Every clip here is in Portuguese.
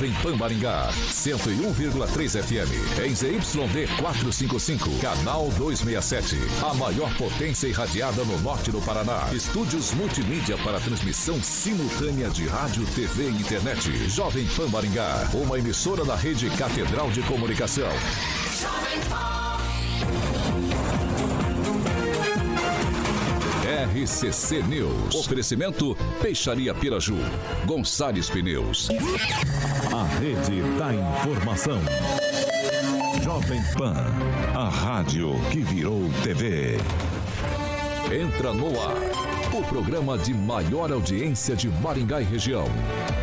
Jovem Pan Maringá, 101,3 FM. Em ZYD 455, canal 267. A maior potência irradiada no norte do Paraná. Estúdios multimídia para transmissão simultânea de rádio, TV e internet. Jovem Pan Maringá, uma emissora da rede Catedral de Comunicação. Jovem. RCC News. Oferecimento Peixaria Piraju. Gonçalves Pneus. A rede da informação. Jovem Pan. A rádio que virou TV. Entra no ar. O programa de maior audiência de Maringá e região.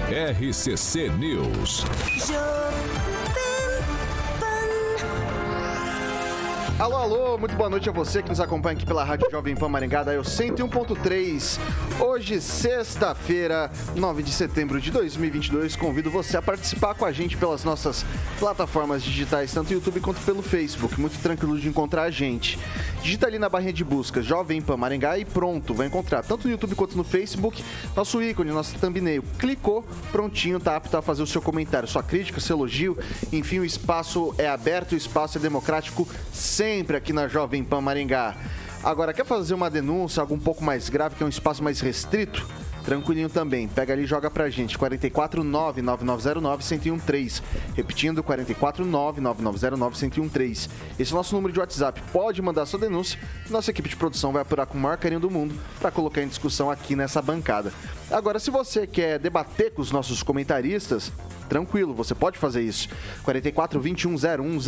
RCC News. Alô, alô, muito boa noite a você que nos acompanha aqui pela Rádio Jovem Pan Maringá, da 101.3. Hoje, sexta-feira, 9 de setembro de 2022, convido você a participar com a gente pelas nossas plataformas digitais, tanto YouTube quanto pelo Facebook. Muito tranquilo de encontrar a gente. Digita ali na barrinha de busca Jovem Pan Maringá e pronto, vai encontrar tanto no YouTube quanto no Facebook nosso ícone, nosso thumbnail. Clicou, prontinho, tá apto a fazer o seu comentário, sua crítica, seu elogio. Enfim, o espaço é aberto, o espaço é democrático sempre sempre aqui na Jovem Pan Maringá. Agora, quer fazer uma denúncia, algo um pouco mais grave, que é um espaço mais restrito? Tranquilinho também. Pega ali e joga pra gente. 449-9909-1013. Repetindo, 449-9909-1013. Esse é o nosso número de WhatsApp. Pode mandar sua denúncia. Nossa equipe de produção vai apurar com o maior carinho do mundo para colocar em discussão aqui nessa bancada. Agora, se você quer debater com os nossos comentaristas, tranquilo, você pode fazer isso. 44 21 01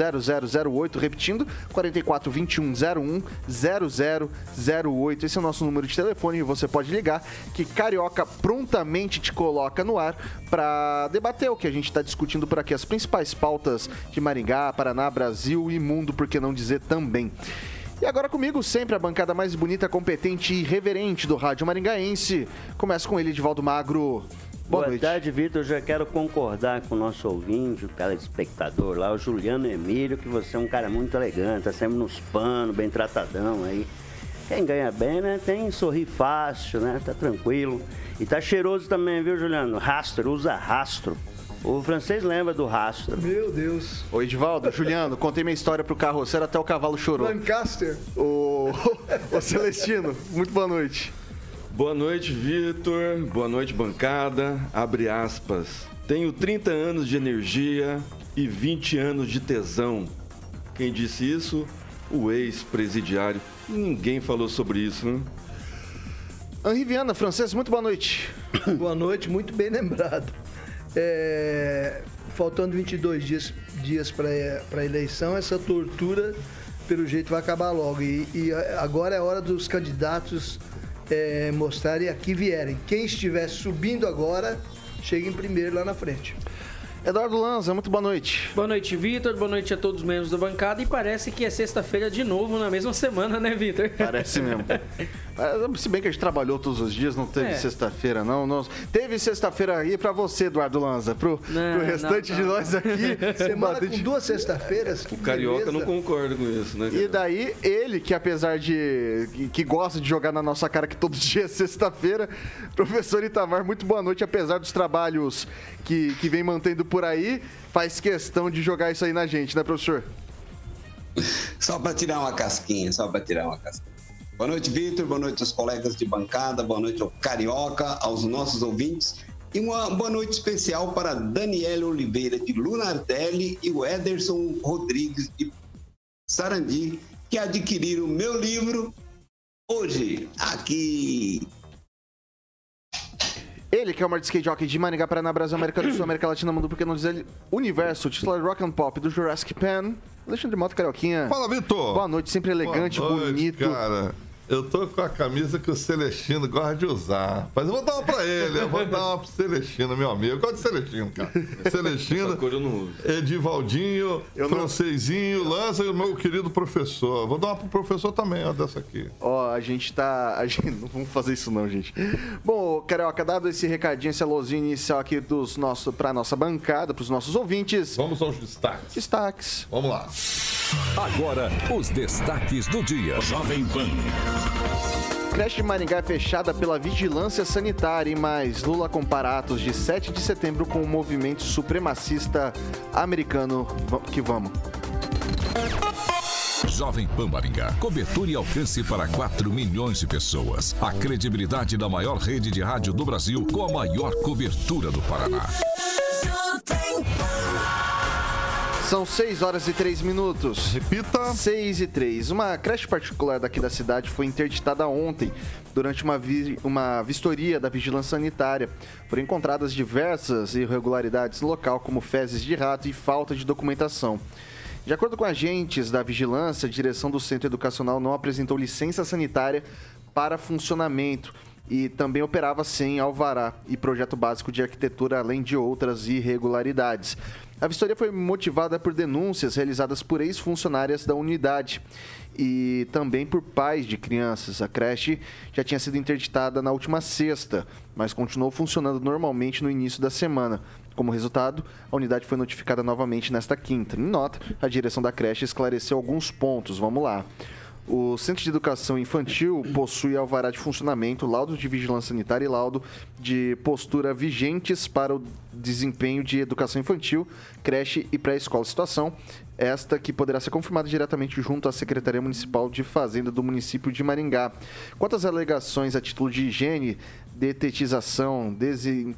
0008, repetindo, 44 21 01 0008. Esse é o nosso número de telefone e você pode ligar que Carioca prontamente te coloca no ar para debater o que a gente está discutindo por aqui, as principais pautas de Maringá, Paraná, Brasil e mundo, por que não dizer também. E agora comigo, sempre a bancada mais bonita, competente e reverente do Rádio Maringaense. Começa com ele, Edivaldo Magro. Boa, Boa tarde, Vitor. Já quero concordar com o nosso ouvinte, o telespectador lá, o Juliano Emílio, que você é um cara muito elegante, tá sempre nos panos, bem tratadão aí. Quem ganha bem, né? Tem sorrir fácil, né? Tá tranquilo. E tá cheiroso também, viu, Juliano? Rastro, usa rastro. O francês lembra do rastro. Meu Deus. Oi, Edivaldo, Juliano, contei minha história pro carroceiro até o cavalo chorou. Lancaster. O, o Celestino, muito boa noite. Boa noite, Vitor. Boa noite, bancada. Abre aspas. Tenho 30 anos de energia e 20 anos de tesão. Quem disse isso? O ex-presidiário. Ninguém falou sobre isso, né? Henri Viana, francês, muito boa noite. boa noite, muito bem lembrado. É, faltando 22 dias, dias para a eleição, essa tortura, pelo jeito, vai acabar logo. E, e agora é hora dos candidatos é, mostrarem aqui vierem. Quem estiver subindo agora, chega em primeiro lá na frente. Eduardo Lanza, muito boa noite. Boa noite, Vitor. Boa noite a todos os membros da bancada. E parece que é sexta-feira de novo na mesma semana, né, Vitor? Parece mesmo. Se bem que a gente trabalhou todos os dias, não teve é. sexta-feira, não, não. Teve sexta-feira aí pra você, Eduardo Lanza. Pro, não, pro restante não, não. de nós aqui. Semana com duas sextas-feiras. O Carioca beleza. não concorda com isso, né? Cara? E daí, ele, que apesar de. que gosta de jogar na nossa cara que todos os dias é sexta-feira, professor Itamar, muito boa noite, apesar dos trabalhos que, que vem mantendo por aí, faz questão de jogar isso aí na gente, né, professor? Só para tirar uma casquinha, só para tirar uma casquinha. Boa noite, Vitor. Boa noite aos colegas de bancada. Boa noite ao Carioca, aos nossos ouvintes. E uma boa noite especial para Daniela Oliveira de Lunardelli e o Ederson Rodrigues de Sarandi, que adquiriram meu livro hoje, aqui. Ele, que é o maior skate jockey de Maringá, Paraná, Brasil, América do Sul, América Latina, Mundo, porque não dizer universo, titular rock and pop do Jurassic Pan, Alexandre Mota Carioquinha. Fala, Vitor! Boa noite, sempre elegante, noite, bonito. Cara. Eu tô com a camisa que o Celestino gosta de usar. Mas eu vou dar uma pra ele, eu vou dar uma pro Celestino, meu amigo. Eu gosto de Celestino, cara. Celestino, Edivaldinho, eu Francesinho, não... Lança e o meu querido professor. Vou dar uma pro professor também, ó, dessa aqui. Ó, a gente tá. A gente... Não vamos fazer isso, não, gente. Bom, Carioca, dado esse recadinho, esse alôzinho inicial aqui dos nosso, pra nossa bancada, pros nossos ouvintes. Vamos aos destaques. Destaques. Vamos lá. Agora, os destaques do dia. Jovem Pan. Creche de Maringá é fechada pela vigilância sanitária, mas Lula compara atos de 7 de setembro com o movimento supremacista americano. Que vamos. Jovem Pan Maringá. Cobertura e alcance para 4 milhões de pessoas. A credibilidade da maior rede de rádio do Brasil com a maior cobertura do Paraná. São 6 horas e 3 minutos. Repita. 6 e 3. Uma creche particular daqui da cidade foi interditada ontem durante uma, vi uma vistoria da vigilância sanitária. Foram encontradas diversas irregularidades no local, como fezes de rato e falta de documentação. De acordo com agentes da vigilância, a direção do centro educacional não apresentou licença sanitária para funcionamento e também operava sem alvará e projeto básico de arquitetura, além de outras irregularidades. A vistoria foi motivada por denúncias realizadas por ex-funcionárias da unidade e também por pais de crianças. A creche já tinha sido interditada na última sexta, mas continuou funcionando normalmente no início da semana. Como resultado, a unidade foi notificada novamente nesta quinta. Em nota, a direção da creche esclareceu alguns pontos. Vamos lá. O Centro de Educação Infantil possui alvará de funcionamento, laudo de vigilância sanitária e laudo de postura vigentes para o desempenho de educação infantil, creche e pré-escola. Situação esta que poderá ser confirmada diretamente junto à Secretaria Municipal de Fazenda do município de Maringá. Quanto às alegações a título de higiene, detetização, desin...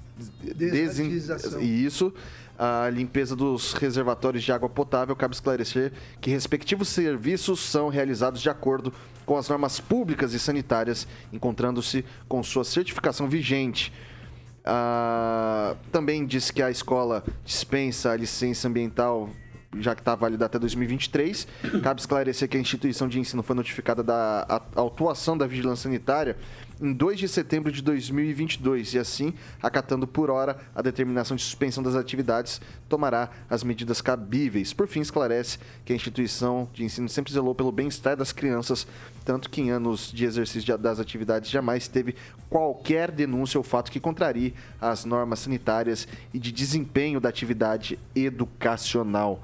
Desin... isso a limpeza dos reservatórios de água potável, cabe esclarecer que respectivos serviços são realizados de acordo com as normas públicas e sanitárias, encontrando-se com sua certificação vigente. Ah, também diz que a escola dispensa a licença ambiental já que está válida até 2023. Cabe esclarecer que a instituição de ensino foi notificada da autuação da vigilância sanitária em 2 de setembro de 2022 e, assim, acatando por hora a determinação de suspensão das atividades, tomará as medidas cabíveis. Por fim, esclarece que a instituição de ensino sempre zelou pelo bem-estar das crianças, tanto que em anos de exercício das atividades jamais teve qualquer denúncia ou fato que contrarie as normas sanitárias e de desempenho da atividade educacional.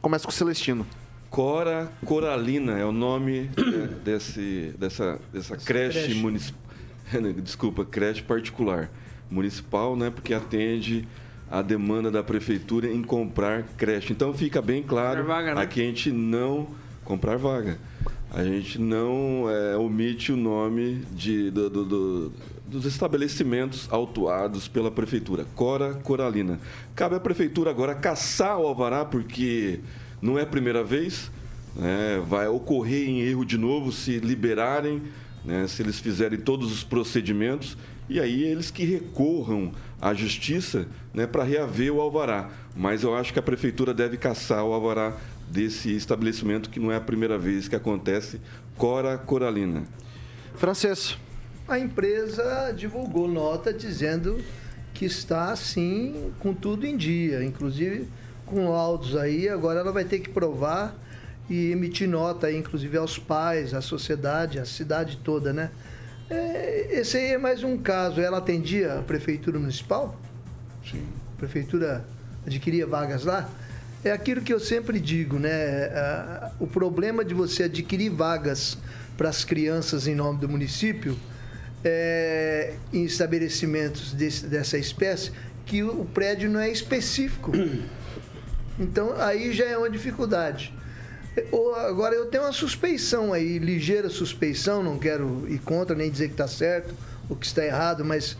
Começa com o Celestino. Cora Coralina é o nome é, desse, dessa, dessa creche, creche. municipal desculpa, creche particular. Municipal, né, porque atende a demanda da prefeitura em comprar creche. Então fica bem claro, vaga, né? aqui a gente não comprar vaga. A gente não é, omite o nome de, do, do, do, dos estabelecimentos autuados pela prefeitura. Cora Coralina. Cabe à prefeitura agora caçar o alvará, porque não é a primeira vez. Né? Vai ocorrer em erro de novo se liberarem né, se eles fizerem todos os procedimentos, e aí eles que recorram à justiça né, para reaver o alvará. Mas eu acho que a prefeitura deve caçar o alvará desse estabelecimento, que não é a primeira vez que acontece, Cora Coralina. Francês. A empresa divulgou nota dizendo que está, sim, com tudo em dia, inclusive com laudos aí. Agora ela vai ter que provar e emitir nota, inclusive aos pais, à sociedade, à cidade toda, né? É, esse aí é mais um caso. Ela atendia a prefeitura municipal? Sim. A prefeitura adquiria vagas lá? É aquilo que eu sempre digo, né? O problema de você adquirir vagas para as crianças em nome do município é, em estabelecimentos desse, dessa espécie que o prédio não é específico. Então aí já é uma dificuldade. Agora, eu tenho uma suspeição aí, ligeira suspeição, não quero ir contra nem dizer que está certo ou que está errado, mas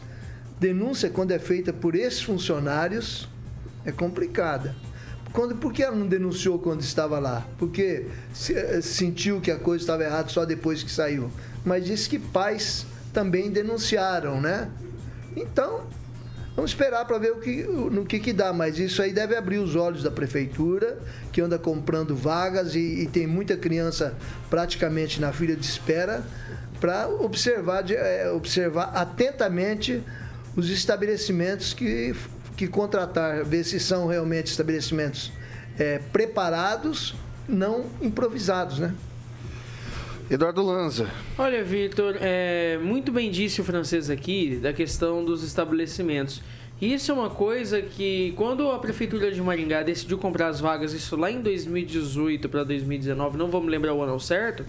denúncia, quando é feita por esses funcionários, é complicada. Quando, por que ela não denunciou quando estava lá? Porque se, eh, sentiu que a coisa estava errada só depois que saiu. Mas disse que pais também denunciaram, né? Então, Vamos esperar para ver o que, no que, que dá, mas isso aí deve abrir os olhos da prefeitura, que anda comprando vagas e, e tem muita criança praticamente na fila de espera, para observar, é, observar atentamente os estabelecimentos que, que contratar, ver se são realmente estabelecimentos é, preparados, não improvisados, né? Eduardo Lanza. Olha, Vitor, é, muito bem disse o francês aqui da questão dos estabelecimentos. Isso é uma coisa que, quando a Prefeitura de Maringá decidiu comprar as vagas, isso lá em 2018 para 2019, não vamos lembrar o ano certo,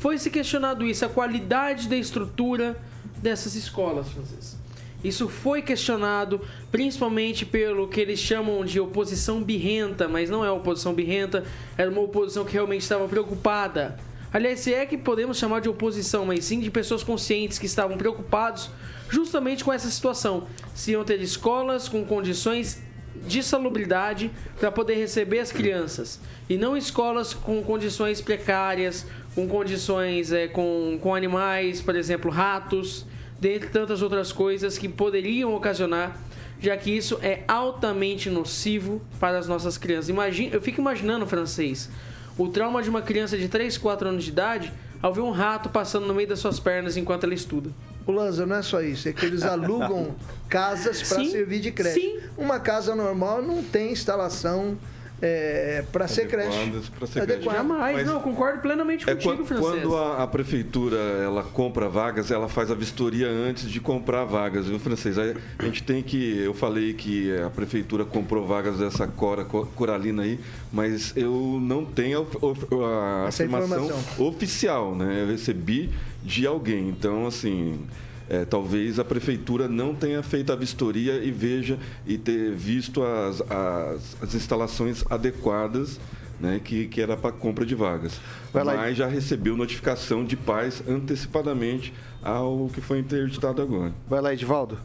foi se questionado isso, a qualidade da estrutura dessas escolas, Francisco. Isso foi questionado principalmente pelo que eles chamam de oposição birrenta, mas não é oposição birrenta, era uma oposição que realmente estava preocupada. Aliás, se é que podemos chamar de oposição, mas sim de pessoas conscientes que estavam preocupados justamente com essa situação. Se iam ter escolas com condições de salubridade para poder receber as crianças e não escolas com condições precárias, com condições é, com, com animais, por exemplo, ratos dentre tantas outras coisas que poderiam ocasionar, já que isso é altamente nocivo para as nossas crianças. Imagina, eu fico imaginando, francês, o trauma de uma criança de 3, 4 anos de idade ao ver um rato passando no meio das suas pernas enquanto ela estuda. O Lanza, não é só isso, é que eles alugam casas para servir de creche. Sim. Uma casa normal não tem instalação é, para ser creche. Pra ser creche. Jamais, Mas não, concordo plenamente é contigo, quando, Quando a, a, prefeitura ela compra vagas, ela faz a vistoria antes de comprar vagas, viu, francês? A, a gente tem que. Eu falei que a prefeitura comprou vagas dessa Cora Coralina aí, mas eu não tenho a, a afirmação oficial, né? Eu recebi de alguém. Então, assim é, talvez a prefeitura não tenha feito a vistoria e veja e ter visto as, as, as instalações adequadas né, que, que era para compra de vagas. Mas já recebeu notificação de pais antecipadamente ao que foi interditado agora. Vai lá, Edivaldo.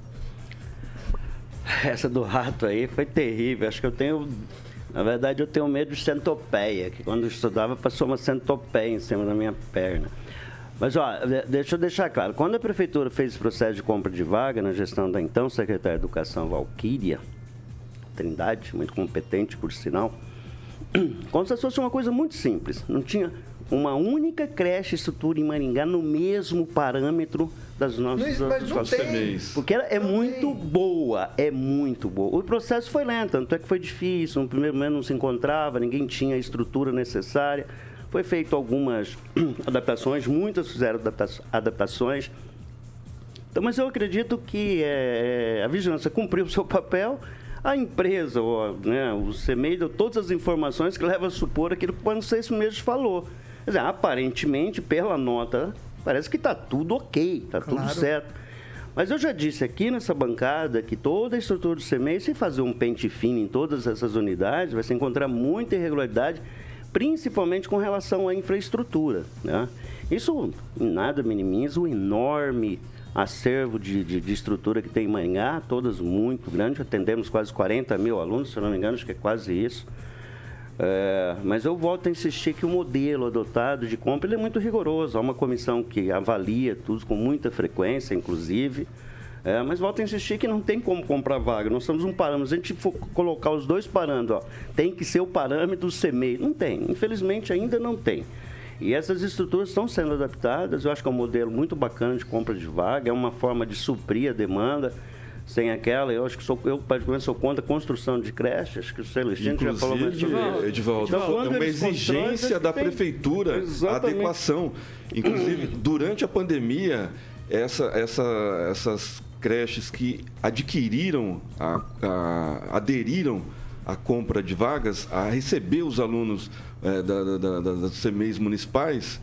Essa do rato aí foi terrível. Acho que eu tenho. Na verdade, eu tenho medo de centopeia, que quando eu estudava passou uma centopeia em cima da minha perna. Mas, ó, deixa eu deixar claro. Quando a prefeitura fez esse processo de compra de vaga na gestão da então secretária de Educação, Valquíria Trindade, muito competente, por sinal, constatou se uma coisa muito simples. Não tinha uma única creche estrutura em Maringá no mesmo parâmetro das nossas mas. Porque ela é não muito tem. boa, é muito boa. O processo foi lento, tanto é que foi difícil. No primeiro momento não se encontrava, ninguém tinha a estrutura necessária. Foi feito algumas adaptações, muitas fizeram adaptações. Então, mas eu acredito que é, a vigilância cumpriu o seu papel. A empresa, o, né, o CMEI deu todas as informações que levam a supor aquilo que o 6 mesmo falou. Quer dizer, aparentemente, pela nota, parece que está tudo ok, está claro. tudo certo. Mas eu já disse aqui nessa bancada que toda a estrutura do CMEI, se fazer um pente fino em todas essas unidades, vai se encontrar muita irregularidade principalmente com relação à infraestrutura. Né? Isso nada minimiza o enorme acervo de, de, de, estrutura que tem em Maringá, todas muito grandes, atendemos quase 40 mil alunos, se não me engano, acho que é quase isso. É, mas eu volto a insistir que o modelo adotado de compra é muito rigoroso. Há uma comissão que avalia tudo com muita frequência, inclusive. É, mas volto a insistir que não tem como comprar vaga. Nós somos um parâmetro. Se a gente for colocar os dois parâmetros, ó, tem que ser o parâmetro do CMEI. Não tem. Infelizmente, ainda não tem. E essas estruturas estão sendo adaptadas. Eu acho que é um modelo muito bacana de compra de vaga. É uma forma de suprir a demanda sem aquela. Eu acho que sou, eu particularmente sou contra a construção de creches, acho que o Celestino já falou mais sobre isso. Edivaldo, então, é uma exigência da prefeitura Exatamente. a adequação. Inclusive, durante a pandemia, essa, essa, essas creches que adquiriram, a, a, aderiram à compra de vagas, a receber os alunos é, da, da, da, das CMEs municipais,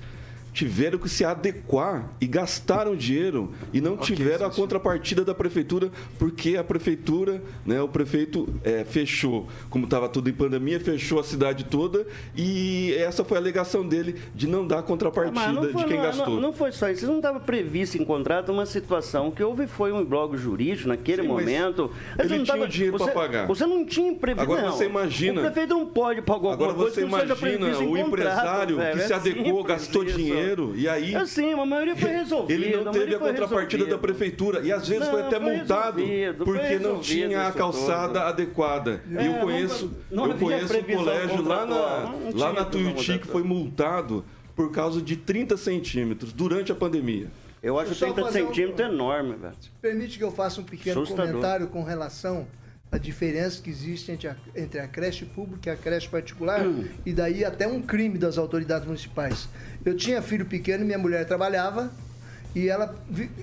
tiveram que se adequar e gastaram dinheiro e não okay, tiveram a contrapartida da prefeitura porque a prefeitura, né, o prefeito é, fechou, como estava tudo em pandemia, fechou a cidade toda e essa foi a alegação dele de não dar contrapartida foi, de quem não, gastou. Não, não, foi só isso, não estava previsto em contrato uma situação que houve foi um blog jurídico naquele Sim, momento. Ele tinha tava, dinheiro para pagar. Você não tinha previsto. Agora não, você imagina. O prefeito não pode pagar alguma Agora você imagina o empresário contrato, que se é adequou, gastou dinheiro dinheiro e aí. É sim, a maioria foi resolvida. Ele não teve a contrapartida resolvido. da prefeitura e às vezes não, foi até foi multado porque não tinha a calçada todo. adequada. É, eu conheço, não, não eu conheço um colégio lá na, lá na Tuiuti que foi multado por causa de 30 centímetros durante a pandemia. Eu acho 30 centímetros um... enorme, velho. Permite que eu faça um pequeno Assustador. comentário com relação a diferença que existe entre a, entre a creche pública e a creche particular, hum. e daí até um crime das autoridades municipais. Eu tinha filho pequeno, minha mulher trabalhava, e ela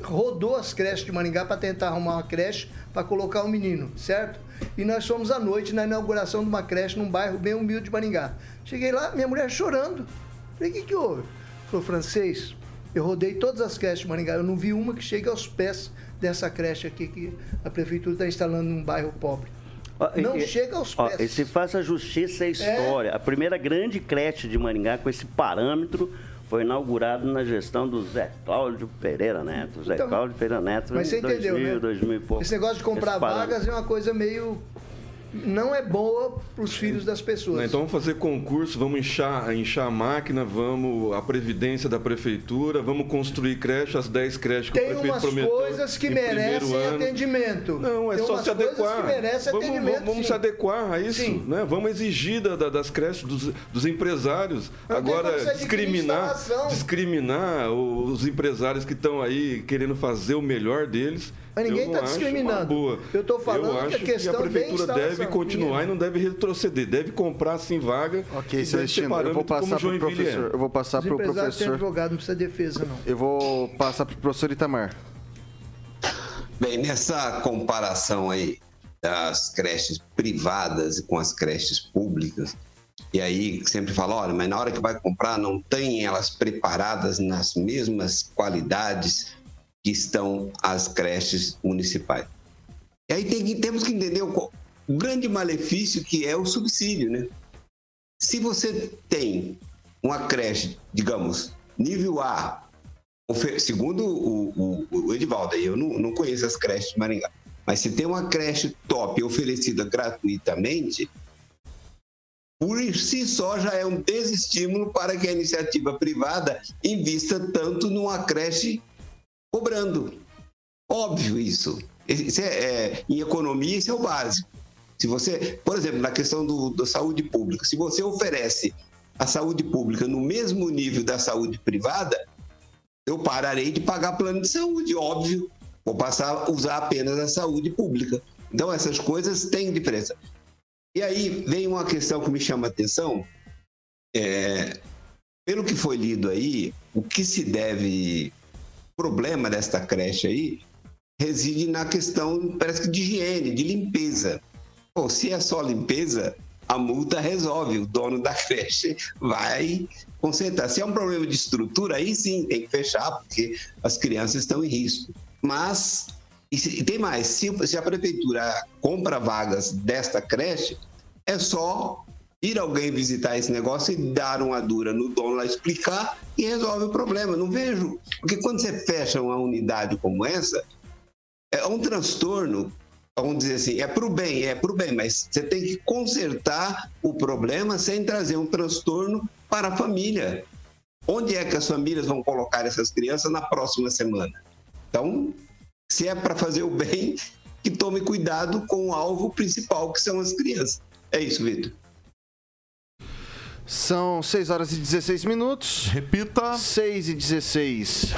rodou as creches de Maringá para tentar arrumar uma creche para colocar o um menino, certo? E nós fomos à noite na inauguração de uma creche num bairro bem humilde de Maringá. Cheguei lá, minha mulher chorando. Falei, o que, que houve? falou, francês, eu rodei todas as creches de Maringá, eu não vi uma que chegue aos pés dessa creche aqui que a prefeitura está instalando num bairro pobre. Não e, chega aos pés. Ó, e se faça justiça à história. É. A primeira grande creche de Maringá com esse parâmetro foi inaugurado na gestão do Zé Cláudio Pereira Neto. Zé então, Cláudio Pereira Neto mas você 2000, entendeu, né? 2000 e pouco. Esse negócio de comprar vagas é uma coisa meio não é boa para os filhos das pessoas. Então vamos fazer concurso, vamos inchar, inchar a máquina, vamos a previdência da prefeitura, vamos construir creche, as 10 creches que Tem o prefeito prometeu. Tem umas coisas que merecem atendimento. Não, é Tem só se adequar. Que merecem vamos, atendimento, vamos se adequar a isso, sim. né? Vamos exigir da, da, das creches dos, dos empresários. Não Agora discriminar, discriminar os empresários que estão aí querendo fazer o melhor deles. Mas ninguém está discriminando. Eu estou falando eu que a questão que a prefeitura deve continuar e não deve retroceder. Deve comprar sim vaga. Ok, Celestino, eu vou passar para o professor. Eu vou passar para o professor. advogado, não precisa de defesa, não. Eu vou passar para o professor Itamar. Bem, nessa comparação aí das creches privadas com as creches públicas, e aí sempre fala, olha, mas na hora que vai comprar não tem elas preparadas nas mesmas qualidades que estão as creches municipais. E aí tem que, temos que entender o, grande malefício que é o subsídio, né? Se você tem uma creche, digamos, nível A, segundo o, o, o Edivaldo, eu não, não conheço as creches de Maringá, mas se tem uma creche top oferecida gratuitamente, por si só já é um desestímulo para que a iniciativa privada invista tanto numa creche cobrando. Óbvio isso. isso é, é, em economia, isso é o básico. Se você, por exemplo, na questão do, da saúde pública, se você oferece a saúde pública no mesmo nível da saúde privada, eu pararei de pagar plano de saúde, óbvio. Vou passar a usar apenas a saúde pública. Então, essas coisas têm diferença. E aí vem uma questão que me chama a atenção. É, pelo que foi lido aí, o que se deve problema desta creche aí reside na questão, parece que de higiene, de limpeza. Pô, se é só limpeza, a multa resolve, o dono da creche vai consertar. Se é um problema de estrutura, aí sim tem que fechar, porque as crianças estão em risco. Mas, e tem mais, se, se a prefeitura compra vagas desta creche, é só ir alguém visitar esse negócio e dar uma dura no dono lá, explicar e resolve o problema. Não vejo. Porque quando você fecha uma unidade como essa, é um transtorno, vamos dizer assim, é para o bem, é para o bem, mas você tem que consertar o problema sem trazer um transtorno para a família. Onde é que as famílias vão colocar essas crianças na próxima semana? Então, se é para fazer o bem, que tome cuidado com o alvo principal, que são as crianças. É isso, Vitor. São 6 horas e 16 minutos. Repita. 6 e 16.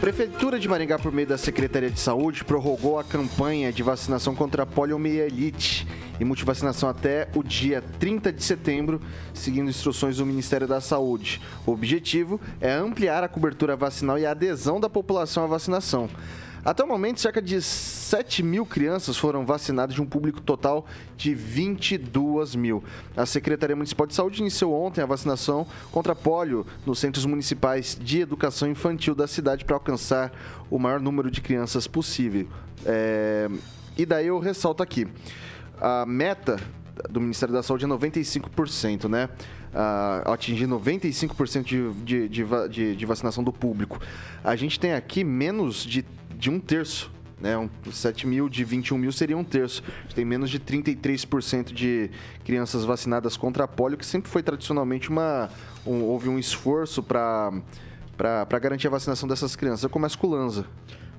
Prefeitura de Maringá, por meio da Secretaria de Saúde, prorrogou a campanha de vacinação contra a poliomielite e multivacinação até o dia 30 de setembro, seguindo instruções do Ministério da Saúde. O objetivo é ampliar a cobertura vacinal e a adesão da população à vacinação. Até o momento, cerca de 7 mil crianças foram vacinadas de um público total de 22 mil. A Secretaria Municipal de Saúde iniciou ontem a vacinação contra pólio nos centros municipais de educação infantil da cidade para alcançar o maior número de crianças possível. É... E daí eu ressalto aqui. A meta do Ministério da Saúde é 95%, né? Uh, atingir 95% de, de, de, de, vacinação do público. A gente tem aqui menos de de um terço. Né, um, 7 mil de 21 mil seria um terço. Tem menos de 33% de crianças vacinadas contra a polio, que sempre foi tradicionalmente uma. Um, houve um esforço para garantir a vacinação dessas crianças. Eu começo com o Lanza.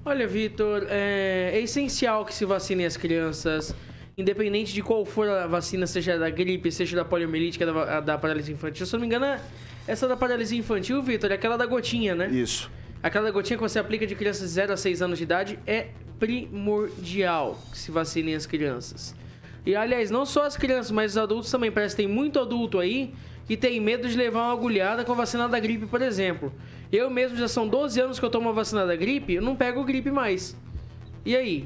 Olha, Vitor, é, é essencial que se vacinem as crianças, independente de qual for a vacina, seja da gripe, seja da poliomielite, é da, da paralisia infantil. Se eu não me engano, essa da paralisia infantil, Vitor, é aquela da gotinha, né? Isso. Aquela gotinha que você aplica de crianças de 0 a 6 anos de idade é primordial que se vacinem as crianças. E aliás, não só as crianças, mas os adultos também. Parece que tem muito adulto aí que tem medo de levar uma agulhada com a vacina da gripe, por exemplo. Eu mesmo já são 12 anos que eu tomo a vacina da gripe, eu não pego gripe mais. E aí?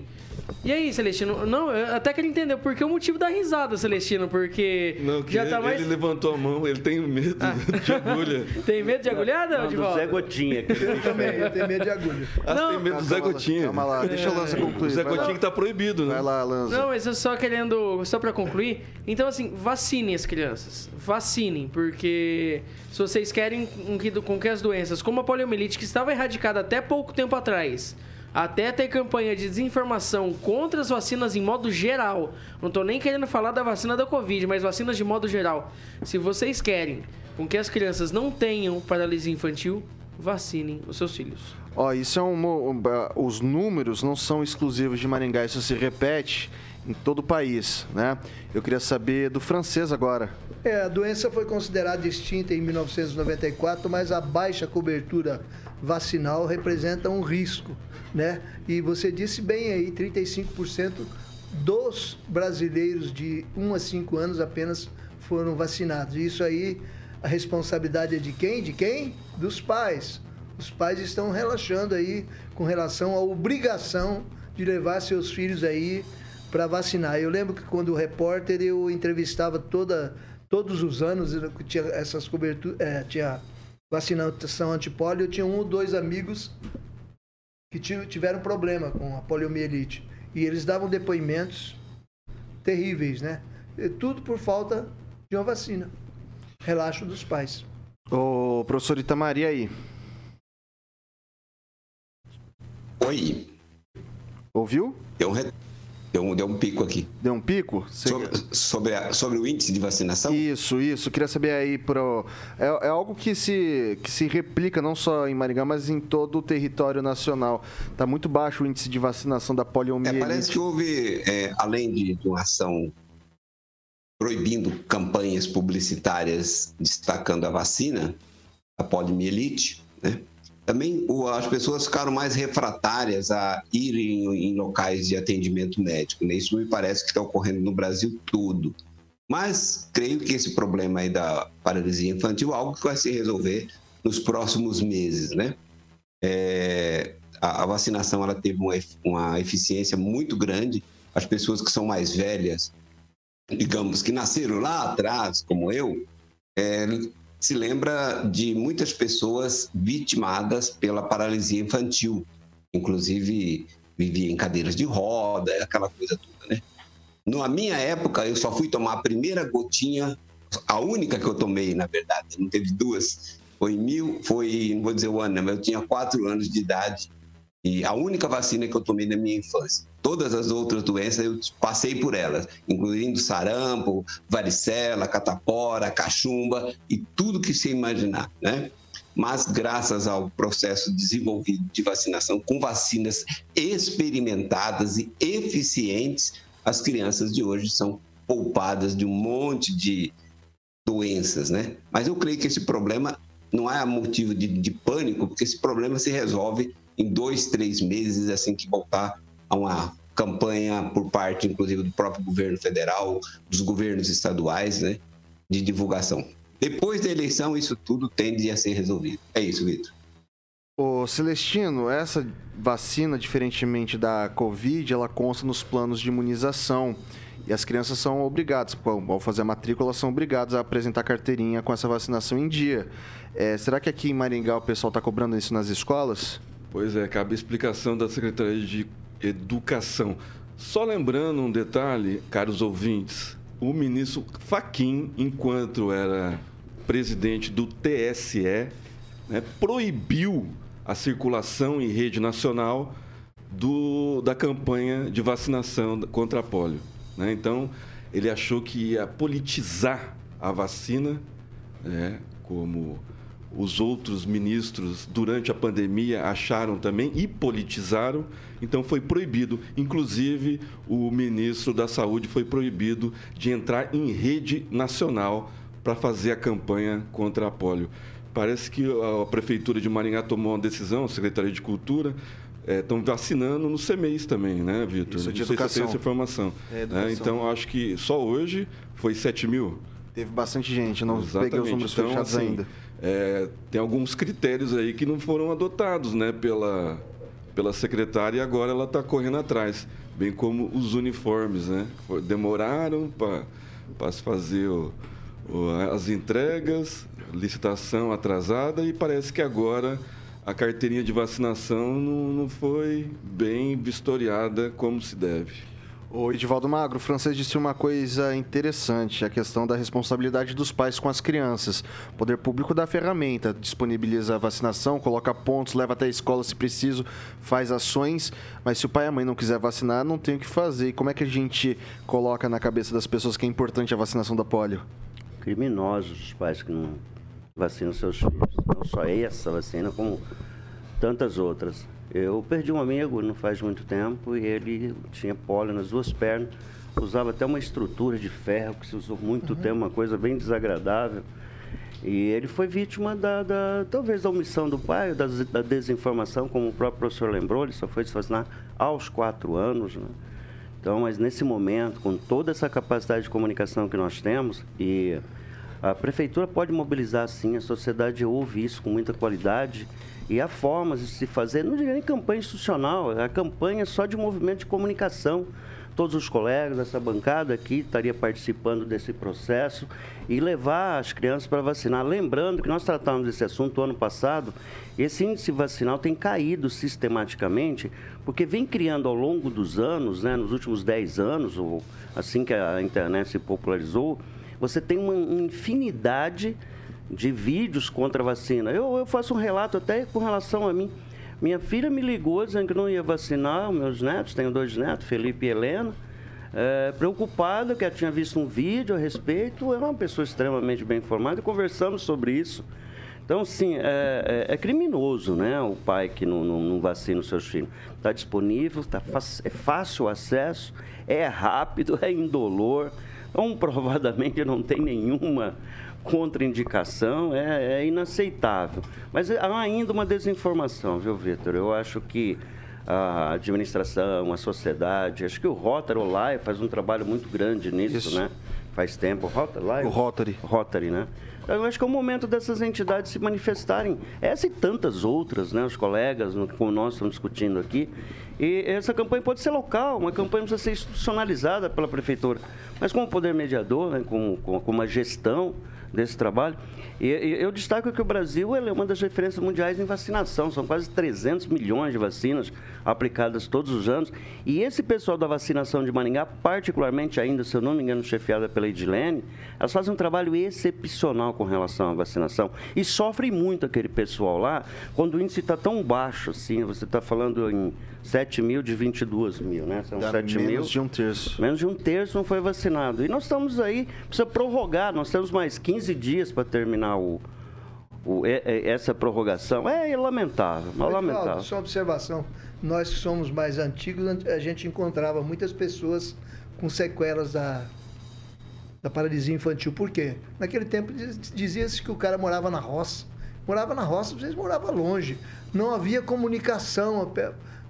E aí, Celestino? Não, eu até queria entender por que o motivo da risada, Celestino, porque Não, que já ele, tá mais... ele levantou a mão, ele tem medo de agulha. Tem medo de agulhada, Não, do Divaldo? Zé Gotinha. que Eu também, eu tenho medo de agulha. Ah, Não. tem medo do Zé Gotinha. Calma lá, deixa o Lanza concluir. O Zé lá. Gotinha que tá proibido, né? Vai lá, Lanza. Não, mas eu só querendo, só pra concluir. Então, assim, vacinem as crianças. Vacinem, porque se vocês querem que, com que as doenças, como a poliomielite, que estava erradicada até pouco tempo atrás, até ter campanha de desinformação contra as vacinas em modo geral. Não tô nem querendo falar da vacina da Covid, mas vacinas de modo geral. Se vocês querem com que as crianças não tenham paralisia infantil, vacinem os seus filhos. Ó, isso é um, os números não são exclusivos de Maringá, isso se repete em todo o país, né? Eu queria saber do francês agora. É, a doença foi considerada extinta em 1994, mas a baixa cobertura vacinal representa um risco, né? E você disse bem aí, 35% dos brasileiros de 1 a 5 anos apenas foram vacinados. Isso aí, a responsabilidade é de quem? De quem? Dos pais. Os pais estão relaxando aí com relação à obrigação de levar seus filhos aí para vacinar. Eu lembro que quando o repórter eu entrevistava toda, todos os anos tinha essas coberturas, é, tinha vacinação antipólio, eu tinha um ou dois amigos que ti- tiveram problema com a poliomielite e eles davam depoimentos terríveis, né? E tudo por falta de uma vacina. Relaxo dos pais. Ô, professor Itamari, aí, Oi, ouviu? um, re- deu um, deu um pico aqui. Deu um pico? Você- Sobre, sobre, a- sobre o índice de vacinação? Isso, isso. Queria saber aí pro. É, é algo que se, que se replica não só em Maringá, mas em todo o território nacional. Tá muito baixo o índice de vacinação da É, poliomielite. parece que houve, é, além de, de uma ação proibindo campanhas publicitárias destacando a vacina, a poliomielite, né? Também as pessoas ficaram mais refratárias a irem em locais de atendimento médico. Né? Isso me parece que está ocorrendo no Brasil todo. Mas creio que esse problema aí da paralisia infantil é algo que vai se resolver nos próximos meses, né? É, a, a vacinação ela teve uma, uma eficiência muito grande. As pessoas que são mais velhas, digamos, que nasceram lá atrás, como eu, é, se lembra de muitas pessoas vitimadas pela paralisia infantil. Inclusive, vivia em cadeiras de roda, aquela coisa toda, né? Na minha época, eu só fui tomar a primeira gotinha, a única que eu tomei, na verdade, não teve duas. Foi mil, foi, não vou dizer o ano, né, mas eu tinha quatro anos de idade. E a única vacina que eu tomei na minha infância. Todas as outras doenças eu passei por elas, incluindo sarampo, varicela, catapora, cachumba e tudo que você imaginar, né? Mas graças ao processo desenvolvido de vacinação com vacinas experimentadas e eficientes, as crianças de hoje são poupadas de um monte de doenças, né? Mas eu creio que esse problema não é motivo de, de pânico, porque esse problema se resolve em dois, três meses, assim que voltar a uma campanha por parte, inclusive, do próprio governo federal, dos governos estaduais, né, de divulgação. Depois da eleição, isso tudo tende a ser resolvido. É isso, Vitor. Ô, Celestino, essa vacina, diferentemente da Covid, ela consta nos planos de imunização. E as crianças são obrigadas, ao fazer a matrícula, são obrigadas a apresentar carteirinha com essa vacinação em dia. É, será que aqui em Maringá o pessoal está cobrando isso nas escolas? Pois é, cabe a explicação da Secretaria de Educação. Só lembrando um detalhe, caros ouvintes, o ministro Faquim, enquanto era presidente do TSE, né, proibiu a circulação em rede nacional do, da campanha de vacinação contra a polio. né? Então, ele achou que ia politizar a vacina, né, como os outros ministros, durante a pandemia, acharam também e politizaram, então foi proibido. Inclusive, o ministro da Saúde foi proibido de entrar em rede nacional para fazer a campanha contra a polio. Parece que a Prefeitura de Maringá tomou uma decisão, a Secretaria de Cultura, estão vacinando no CMEIs também, né, Vitor? Isso, de Não sei se educação. essa informação. É, educação. Então, acho que só hoje foi 7 mil. Teve bastante gente, não peguei os Exatamente. números Então, fechados assim, ainda. É, tem alguns critérios aí que não foram adotados né, pela, pela secretária e agora ela está correndo atrás. Bem como os uniformes, né? Demoraram para se fazer o, o, as entregas, licitação atrasada e parece que agora a carteirinha de vacinação não, não foi bem vistoriada como se deve. O Edivaldo Magro, o francês disse uma coisa interessante, a questão da responsabilidade dos pais com as crianças. O poder público dá ferramenta, disponibiliza a vacinação, coloca pontos, leva até a escola se preciso, faz ações, mas se o pai e a mãe não quiser vacinar, não tem o que fazer. E como é que a gente coloca na cabeça das pessoas que é importante a vacinação da polio? Criminosos os pais que não vacinam seus filhos. Não só essa vacina, como tantas outras. Eu perdi um amigo não faz muito tempo e ele tinha pólio nas duas pernas, usava até uma estrutura de ferro que se usou muito uhum. tempo, uma coisa bem desagradável. E ele foi vítima da, da talvez da omissão do pai, da, da, desinformação, como o próprio professor lembrou, ele só foi se vacinar aos quatro anos. Né? Então, mas nesse momento, com toda essa capacidade de comunicação que nós temos, e a prefeitura pode mobilizar sim, a sociedade ouve isso com muita qualidade e há formas de se fazer, não diria nem campanha institucional, a campanha só de movimento de comunicação. Todos os colegas dessa bancada aqui estaria participando desse processo e levar as crianças para vacinar. Lembrando que nós tratamos desse assunto ano passado, esse índice vacinal tem caído sistematicamente, porque vem criando ao longo dos anos, né, nos últimos 10 anos, ou assim que a internet se popularizou, você tem uma infinidade de de vídeos contra a vacina. Eu, eu faço um relato até com relação a mim. Minha filha me ligou dizendo que não ia vacinar meus netos, tenho dois netos, Felipe e Helena. É, preocupada, que ela tinha visto um vídeo a respeito, era uma pessoa extremamente bem informada e conversamos sobre isso. Então, sim, é, é, é criminoso, né? O pai que não, não, não vacina os seus filhos. Está disponível, tá, é fácil o acesso, é rápido, é indolor. Comprovadamente não tem nenhuma contraindicação é, é inaceitável. Mas há ainda uma desinformação, viu, Vitor? Eu acho que a administração, a sociedade, acho que o Rotary Live faz um trabalho muito grande nisso, Isso. né? Faz tempo. Rotary, o Rotary. Rotary, né? Eu acho que é o momento dessas entidades se manifestarem. Essa e tantas outras, né? Os colegas, como nós estamos discutindo aqui. E essa campanha pode ser local, uma campanha precisa ser institucionalizada pela prefeitura. Mas como poder mediador, né? com, com, com uma gestão, desse trabalho. E, e eu destaco que o Brasil é uma das referências mundiais em vacinação. São quase 300 milhões de vacinas aplicadas todos os anos. E esse pessoal da vacinação de Maringá, particularmente ainda, se eu não me engano, chefiada pela Edilene, elas fazem um trabalho excepcional com relação à vacinação. E sofre muito aquele pessoal lá quando o índice está tão baixo assim. Você está falando em 7 mil de 22 mil, né? São Dá 7 menos mil. de um terço. Menos de um terço não foi vacinado. E nós estamos aí, precisa prorrogar, nós temos mais 15 dias para terminar o, o, essa prorrogação. É lamentável, é lamentável. Só observação, nós que somos mais antigos, a gente encontrava muitas pessoas com sequelas da, da paralisia infantil. Por quê? Naquele tempo dizia-se que o cara morava na roça. Morava na roça, vocês moravam longe. Não havia comunicação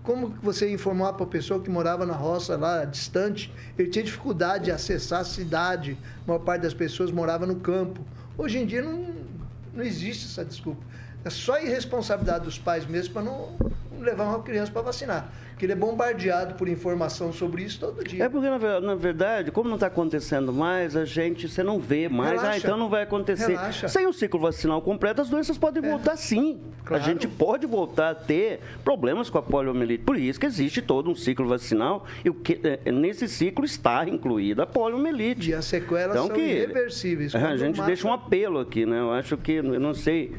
como você informar para a pessoa que morava na roça lá distante, ele tinha dificuldade de acessar a cidade, a maior parte das pessoas morava no campo. Hoje em dia não, não existe essa desculpa. É só irresponsabilidade dos pais mesmo para não levar uma criança para vacinar. Porque ele é bombardeado por informação sobre isso todo dia. É porque, na, verdade, como não está acontecendo mais, a gente, você não vê mais, ah, Relaxa. ah, então não vai acontecer. Relaxa. Sem o ciclo vacinal completo, as doenças podem é. voltar sim. Claro. A gente pode voltar a ter problemas com a poliomielite. Por isso que existe todo um ciclo vacinal e o que, é, nesse ciclo está incluída a poliomielite. E as sequelas então, são que, irreversíveis. A gente mata... deixa um apelo aqui, né? Eu acho que, eu não sei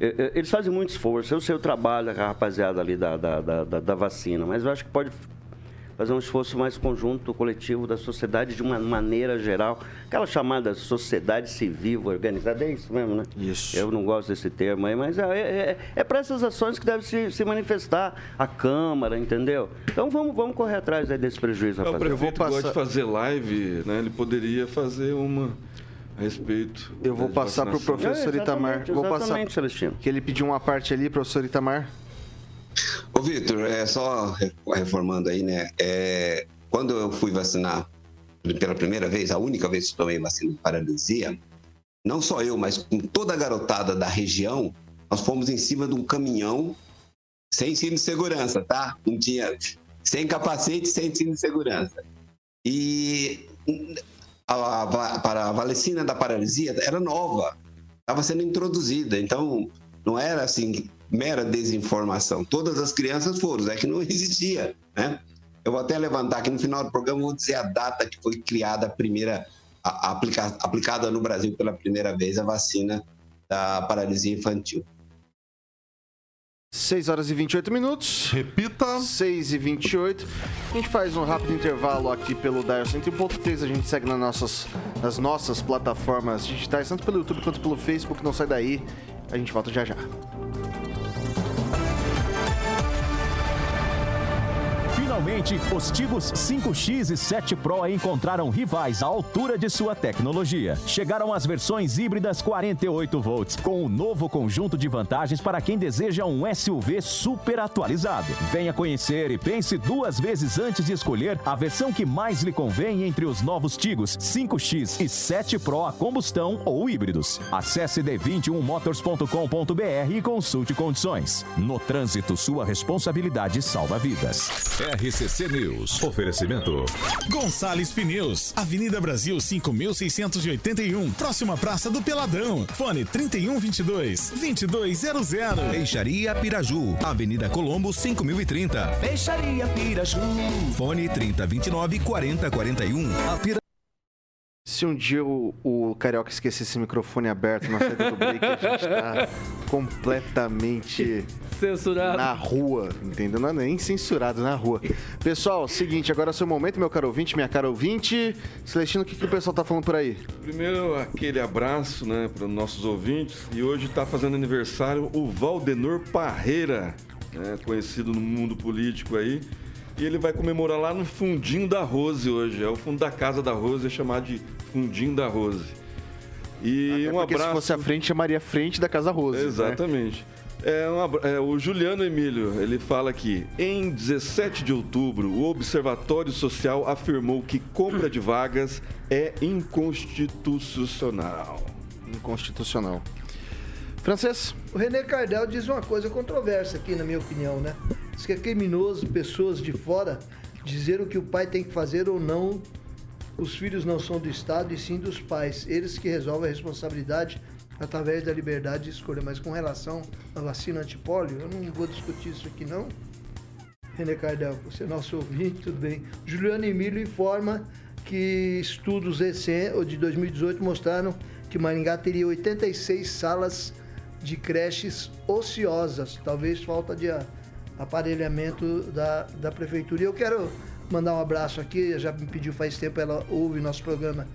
eles fazem muito esforço. Eu sei o trabalho a rapaziada ali da, da, da, da, vacina, mas eu acho que pode fazer um esforço mais conjunto, coletivo da sociedade de uma maneira geral. Aquela chamada sociedade civil organizada, é isso mesmo, né? Isso. Eu não gosto desse termo aí, mas é, é, é para essas ações que devem se, se, manifestar a Câmara, entendeu? Então vamos, vamos correr atrás desse prejuízo, rapaziada. O prefeito passar... gosta de fazer live, né? Ele poderia fazer uma a respeito. Eu vou passar para o professor é, Itamar. Vou passar Celestino. que ele pediu uma parte ali, professor Itamar. Ô, Vitor, é só reformando aí, né? É, quando eu fui vacinar pela primeira vez, a única vez que tomei vacina de paralisia, não só eu, mas com toda a garotada da região, nós fomos em cima de um caminhão sem cinto de segurança, tá? Não tinha, sem capacete, sem cinto de segurança. E a, a, para a valecina da paralisia era nova, estava sendo introduzida, então não era assim mera desinformação. Todas as crianças foram, é que não existia, né? Eu vou até levantar aqui no final do programa, vou dizer a data que foi criada a primeira, a, a aplica, aplicada no Brasil pela primeira vez a vacina da paralisia infantil. 6 horas e 28 minutos. Repita. 6 e 28. A gente faz um rápido intervalo aqui pelo Dial 101.3. A gente segue nas nossas, nas nossas plataformas digitais, tanto pelo YouTube quanto pelo Facebook. Não sai daí. A gente volta já já. Finalmente, os Tigos 5X e 7 Pro encontraram rivais à altura de sua tecnologia. Chegaram as versões híbridas 48 volts, com um novo conjunto de vantagens para quem deseja um SUV super atualizado. Venha conhecer e pense duas vezes antes de escolher a versão que mais lhe convém entre os novos Tigos 5X e 7 Pro a combustão ou híbridos. Acesse d21motors.com.br e consulte condições. No trânsito, sua responsabilidade salva vidas. RCC News. Oferecimento. Gonçalves Pneus, Avenida Brasil 5681, próxima Praça do Peladão. Fone 3122 2200. Peixaria Piraju, Avenida Colombo 5030. Peixaria Piraju. Fone 3029 4041. A Pira... Se um dia o, o Carioca esquecer esse microfone aberto na saída do break, a gente tá completamente censurado na rua, entendeu? Não é nem censurado, na rua. Pessoal, seguinte, agora é o seu momento, meu caro ouvinte, minha cara ouvinte. Celestino, o que, que o pessoal tá falando por aí? Primeiro, aquele abraço, né, para os nossos ouvintes. E hoje está fazendo aniversário o Valdenor Parreira, né, conhecido no mundo político aí. E ele vai comemorar lá no Fundinho da Rose hoje. É o fundo da casa da Rose, é chamado de Fundinho da Rose. E Até um abraço. se fosse a frente, chamaria frente da Casa Rose. né? Exatamente. É, um abra- é, o Juliano Emílio, ele fala aqui, em 17 de outubro, o Observatório Social afirmou que compra de vagas é inconstitucional. Inconstitucional. Francês? O René Cardel diz uma coisa controversa aqui, na minha opinião, né? Diz que é criminoso pessoas de fora dizer o que o pai tem que fazer ou não. Os filhos não são do Estado e sim dos pais. Eles que resolvem a responsabilidade através da liberdade de escolha. Mas com relação à vacina antipólio, eu não vou discutir isso aqui não. René Cardel, você é nosso ouvinte, tudo bem. Juliano Emílio informa que estudos de 2018 mostraram que Maringá teria 86 salas de creches ociosas, talvez falta de aparelhamento da, da prefeitura. E eu quero mandar um abraço aqui, já me pediu faz tempo, ela ouve nosso programa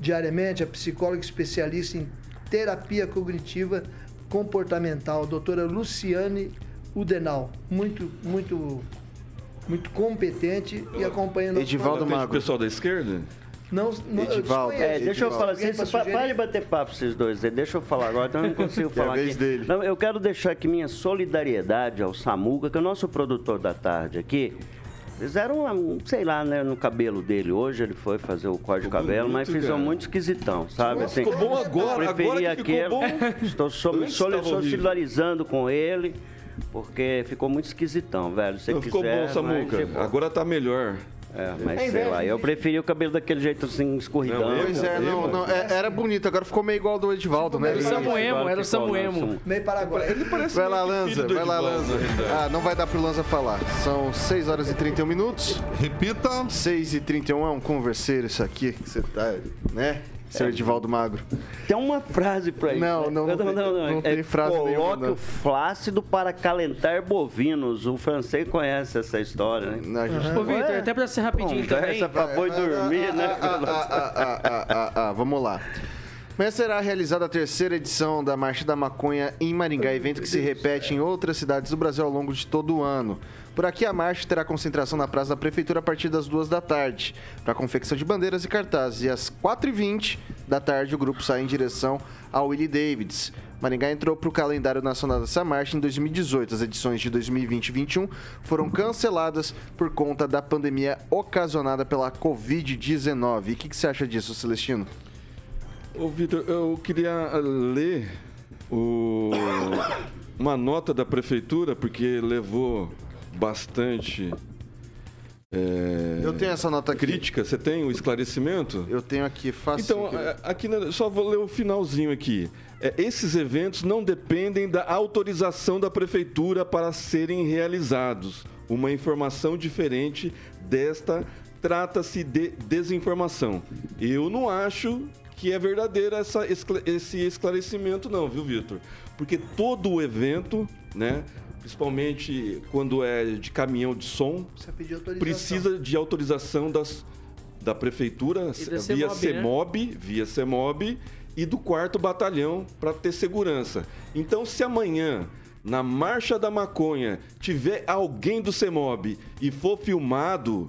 diariamente, a psicóloga especialista em terapia cognitiva comportamental, doutora Luciane Udenal. Muito, muito, muito competente e acompanhando Edivaldo Atende o Magro. pessoal da esquerda? Não, não eu Edivaldo. desconheço. É, deixa eu falar assim, para de bater papo vocês dois deixa eu falar agora, então eu não consigo É a falar vez aqui. dele. Não, eu quero deixar aqui minha solidariedade ao Samuca, que é o nosso produtor da tarde aqui. Fizeram, um, sei lá, né, no cabelo dele. Hoje ele foi fazer o corte de cabelo, mas fizeram cara. muito esquisitão, sabe? Assim, ficou bom agora, eu preferi agora aquele-. Estou solidarizando com ele, porque ficou muito esquisitão, velho. Se Não, quiser, ficou bom, mas Samuca. de boa. Agora tá melhor. É, mas sei lá, eu preferi o cabelo daquele jeito assim, escorridão. Não, Pois é, não, não, é- era bonito, agora ficou meio igual ao do Edivaldo, né? Era o Ele- Samuemo, era o Samuemo. Meio Paraguai. Ele parece Vai lá, Lanza, vai lá, Lanza. realidade. Ah, não vai dar pro Lanza falar. São 6 horas e 31 minutos. Repita. 6 e 31 é um converseiro isso aqui, que você tá, né? Seu Edivaldo Magro. Tem uma frase pra isso. Não, né? não, não tem- não tem frase Coloque nenhuma, não. o flácido para calentar bovinos. O francês conhece essa história, né? Não, a gente Ô, Vitor, até pra ser rapidinho também. Conversa pra boi dormir, né? Ah, ah, ah, ah, ah, ah, ah, vamos lá. Amanhã será realizada a terceira edição da Marcha da Maconha em Maringá, evento que se repete em outras cidades do Brasil ao longo de todo o ano. Por aqui, a marcha terá concentração na Praça da Prefeitura a partir das duas da tarde, para confecção de bandeiras e cartazes. E às 4h20 da tarde, o grupo sai em direção ao Willie Davids. Maringá entrou para o calendário nacional dessa marcha em 2018. As edições de 2020 e 2021 foram canceladas por conta da pandemia ocasionada pela Covid-19. E o que, que você acha disso, Celestino? Ô, Vitor, eu queria ler o, uma nota da prefeitura, porque levou bastante. É, Eu tenho essa nota aqui. crítica. Você tem o esclarecimento? Eu tenho aqui fácil. Então, é, aqui só vou ler o finalzinho aqui. É, esses eventos não dependem da autorização da prefeitura para serem realizados. Uma informação diferente desta trata-se de desinformação. Eu não acho que é verdadeira essa, esse esclarecimento, não, viu, Vitor? Porque todo o evento, né? Principalmente quando é de caminhão de som, Precisa de autorização das, da prefeitura via CEMOB, né? Via CEMOB e do quarto batalhão para ter segurança. Então, se amanhã na marcha da maconha tiver alguém do CEMOB e for filmado,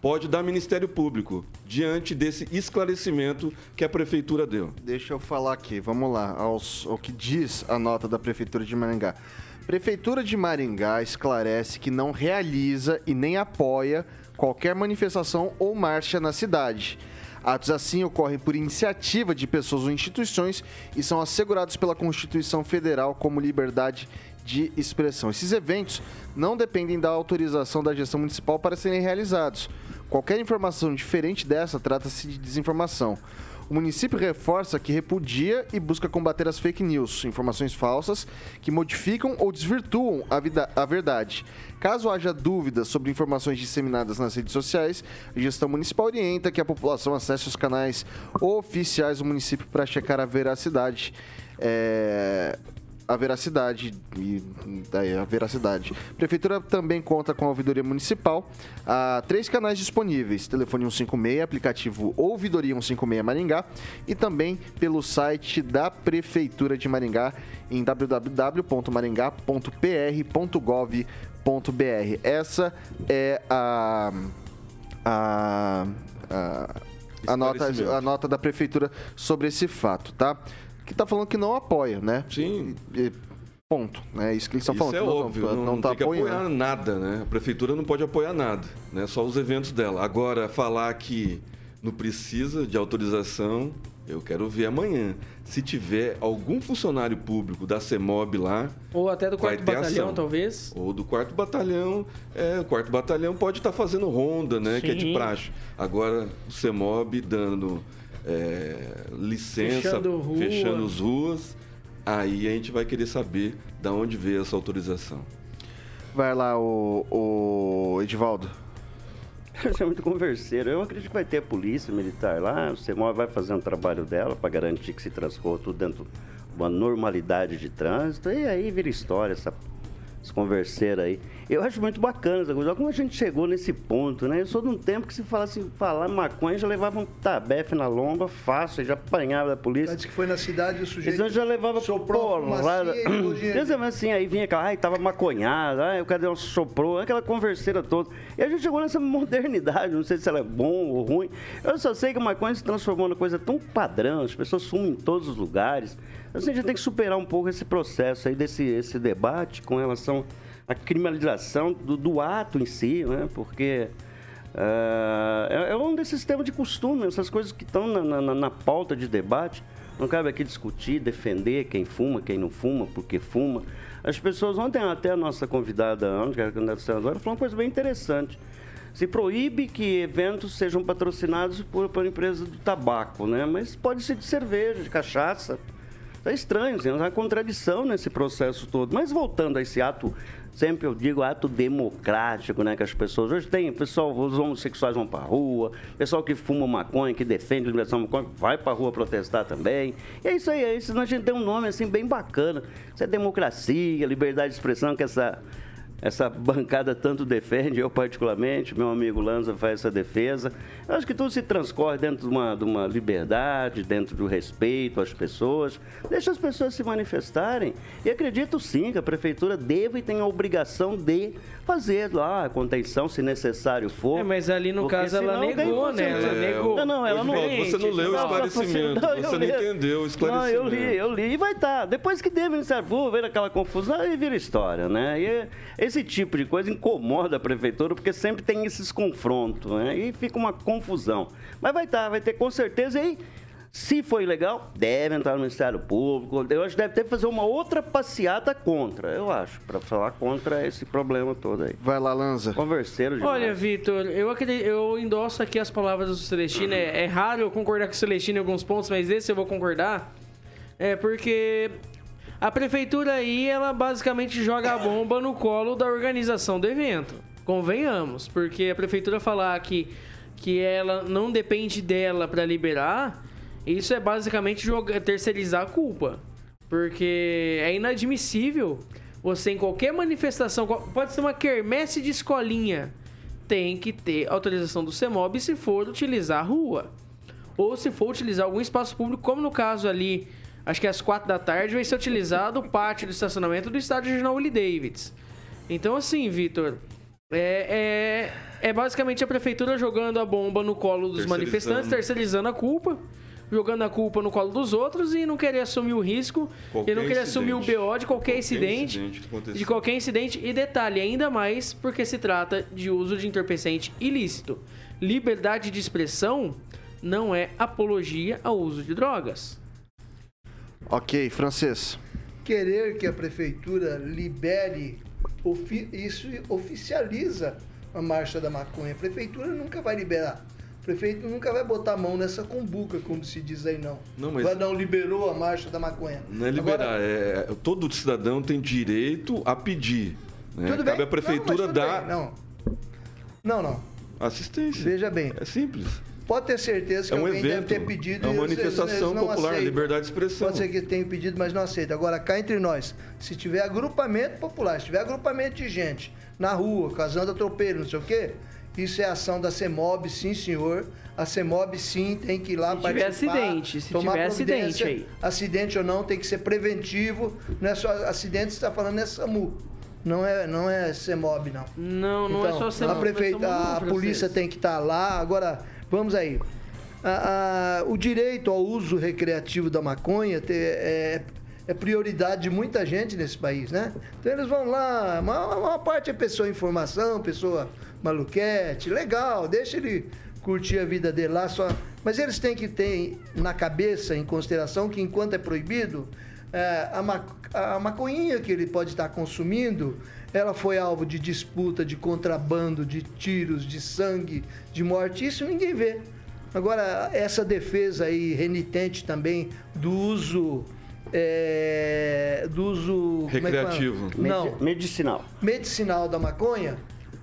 pode dar Ministério Público diante desse esclarecimento que a prefeitura deu. Deixa eu falar aqui, vamos lá, aos, ao que diz a nota da Prefeitura de Maringá. Prefeitura de Maringá esclarece que não realiza e nem apoia qualquer manifestação ou marcha na cidade. Atos assim ocorrem por iniciativa de pessoas ou instituições e são assegurados pela Constituição Federal como liberdade de expressão. Esses eventos não dependem da autorização da gestão municipal para serem realizados. Qualquer informação diferente dessa trata-se de desinformação. O município reforça que repudia e busca combater as fake news, informações falsas que modificam ou desvirtuam a, vida- a verdade. Caso haja dúvidas sobre informações disseminadas nas redes sociais, a gestão municipal orienta que a população acesse os canais oficiais do município para checar a veracidade. É, a veracidade e daí a veracidade. A prefeitura também conta com a ouvidoria municipal, há três canais disponíveis: telefone 156, aplicativo Ouvidoria 156 Maringá e também pelo site da prefeitura de Maringá em www.maringá.pr.gov.br. Essa é a a, a, a nota, a nota da prefeitura sobre esse fato, tá? Que tá falando que não apoia, né? Sim. E- ponto. É isso que eles estão Isso falando. é que não- óbvio, não, não, não tá tem que apoiando. apoiar nada, né? A prefeitura não pode apoiar nada, né? Só os eventos dela. Agora, falar que não precisa de autorização, eu quero ver amanhã. Se tiver algum funcionário público da CEMOB lá, Ou até do quarto batalhão, ação. talvez. ou do quarto batalhão, é, o quarto batalhão pode estar fazendo ronda, né? Que é de Sim. praxe. Agora, o CEMOB dando é, licença, Fechando rua. fechando as ruas, aí a gente vai querer saber da onde veio essa autorização. Vai lá, o, o Edivaldo. Você é muito converseiro. Eu acredito que vai ter a polícia militar lá, o CEMOR vai fazer um trabalho dela para garantir que se transcorra tudo dentro de uma normalidade de trânsito. E aí vira história essa, essa converseira aí. Eu acho muito bacana essa coisa. Olha como a gente chegou nesse ponto, né? Eu sou de um tempo que se falasse falar maconha, já levava um tabefe na lomba, fácil, já apanhava da polícia. Antes que foi na cidade, o sujeito Eles já levava porrada. mas assim, aí vinha aquela, ai, tava maconhado, ai, o cara soprou, aquela converseira toda. E a gente chegou nessa modernidade, não sei se ela é bom ou ruim. Eu só sei que a maconha se transformou numa coisa tão padrão, as pessoas fumam em todos os lugares. A gente tem que superar um pouco esse processo aí, desse esse debate com relação à criminalização do, do ato em si, né? Porque ah, é, é um desses temas de costume, essas coisas que estão na, na- na pauta de debate. Não cabe aqui discutir, defender quem fuma, quem não fuma, porque fuma. As pessoas, ontem até a nossa convidada, Ana, que era candidata a senadora, falou uma coisa bem interessante. Se proíbe que eventos sejam patrocinados por, por empresa do tabaco, né? Mas pode ser de cerveja, de cachaça. É estranho, tem uma contradição nesse processo todo. Mas voltando a esse ato, sempre eu digo ato democrático, né? Que as pessoas. Hoje tem, pessoal, os homossexuais vão pra rua, pessoal que fuma maconha, que defende a liberação da maconha, vai pra rua protestar também. E é isso aí, é isso. A gente tem um nome assim bem bacana. Isso é democracia, liberdade de expressão, que essa. Essa bancada tanto defende, eu particularmente, meu amigo Lanza faz essa defesa. Eu acho que tudo se transcorre dentro de uma, de uma liberdade, dentro do respeito às pessoas. Deixa as pessoas se manifestarem. E acredito sim que a prefeitura deve e tem a obrigação de fazer lá a contenção, se necessário for. É, mas ali no caso ela negou, né? Ela negou. Não, não, ela não. Você não leu o esclarecimento, Não, você não entendeu o esclarecimento. Não, eu li, eu li. E vai estar. Depois que der Ministério Público, ver aquela confusão, aí vira história, né? E esse tipo de coisa incomoda a prefeitura, porque sempre tem esses confrontos, né? E fica uma confusão. Mas vai estar, vai ter com certeza. E aí, Se for ilegal, deve entrar no Ministério Público. Eu acho que deve ter que fazer uma outra passeata contra, eu acho, para falar contra esse problema todo aí. Vai lá, Lanza. Converseiro demais. Olha, Vitor, eu, acredito, eu endosso aqui as palavras do Celestino. É, é raro eu concordar com o Celestino em alguns pontos, mas esse eu vou concordar. É porque a prefeitura aí, ela basicamente joga a bomba no colo da organização do evento. Convenhamos, porque a prefeitura falar que, que ela não depende dela para liberar, isso é basicamente jogar, terceirizar a culpa. Porque é inadmissível você em qualquer manifestação, pode ser uma quermesse de escolinha, tem que ter autorização do CEMOB se for utilizar a rua. Ou se for utilizar algum espaço público, como no caso ali acho que às quatro da tarde, vai ser utilizado o pátio do estacionamento do estádio Regional Willie Davids. Então, assim, Vitor, é, é, é, basicamente a prefeitura jogando a bomba no colo dos manifestantes, terceirizando a culpa, jogando a culpa no colo dos outros e não querer assumir o risco qualquer e não querer assumir o BO de qualquer, qualquer incidente, incidente de qualquer incidente. E detalhe, ainda mais porque se trata de uso de entorpecente ilícito. Liberdade de expressão não é apologia ao uso de drogas. Ok, francês. Querer que a prefeitura libere, isso oficializa a marcha da maconha. A prefeitura nunca vai liberar. O prefeito nunca vai botar a mão nessa cumbuca, como se diz aí, não. Não, mas... Vai, não liberou a marcha da maconha. Não é liberar, Agora... é, todo cidadão tem direito a pedir. Né? Tudo Cabe bem. à prefeitura não, dar... Não, não, não. Assistência. Veja bem. É simples. Pode ter certeza que é um alguém evento, deve ter pedido. É uma manifestação eles, popular, aceitam. liberdade de expressão. Pode ser que tenha pedido, mas não aceita. Agora, cá entre nós, se tiver agrupamento popular, se tiver agrupamento de gente na rua, causando atropelo, não sei o quê, isso é ação da CEMOB, sim, senhor. A CEMOB, sim, tem que ir lá se participar. Se tiver acidente, se tiver acidente aí. Acidente ou não, tem que ser preventivo. Não é só acidente, você está falando é SAMU. Não é, não é CEMOB, não. Não, não é então, é só CEMOB. A, prefeita, a, a polícia tem que estar tá lá. Agora, Vamos aí. A, a, o direito ao uso recreativo da maconha ter, é, é, prioridade de muita gente nesse país, né? Então eles vão lá, uma, uma parte é pessoa informação, pessoa maluquete, legal, deixa ele curtir a vida dele lá só. Mas eles têm que ter na cabeça, em consideração, que enquanto é proibido, é, a, ma a maconhinha que ele pode estar consumindo ela foi alvo de disputa, de contrabando, de tiros, de sangue, de morte. Isso ninguém vê. Agora, essa defesa aí renitente também do uso. É, do uso. É Recreativo. É Não. Medicinal. Medicinal da maconha.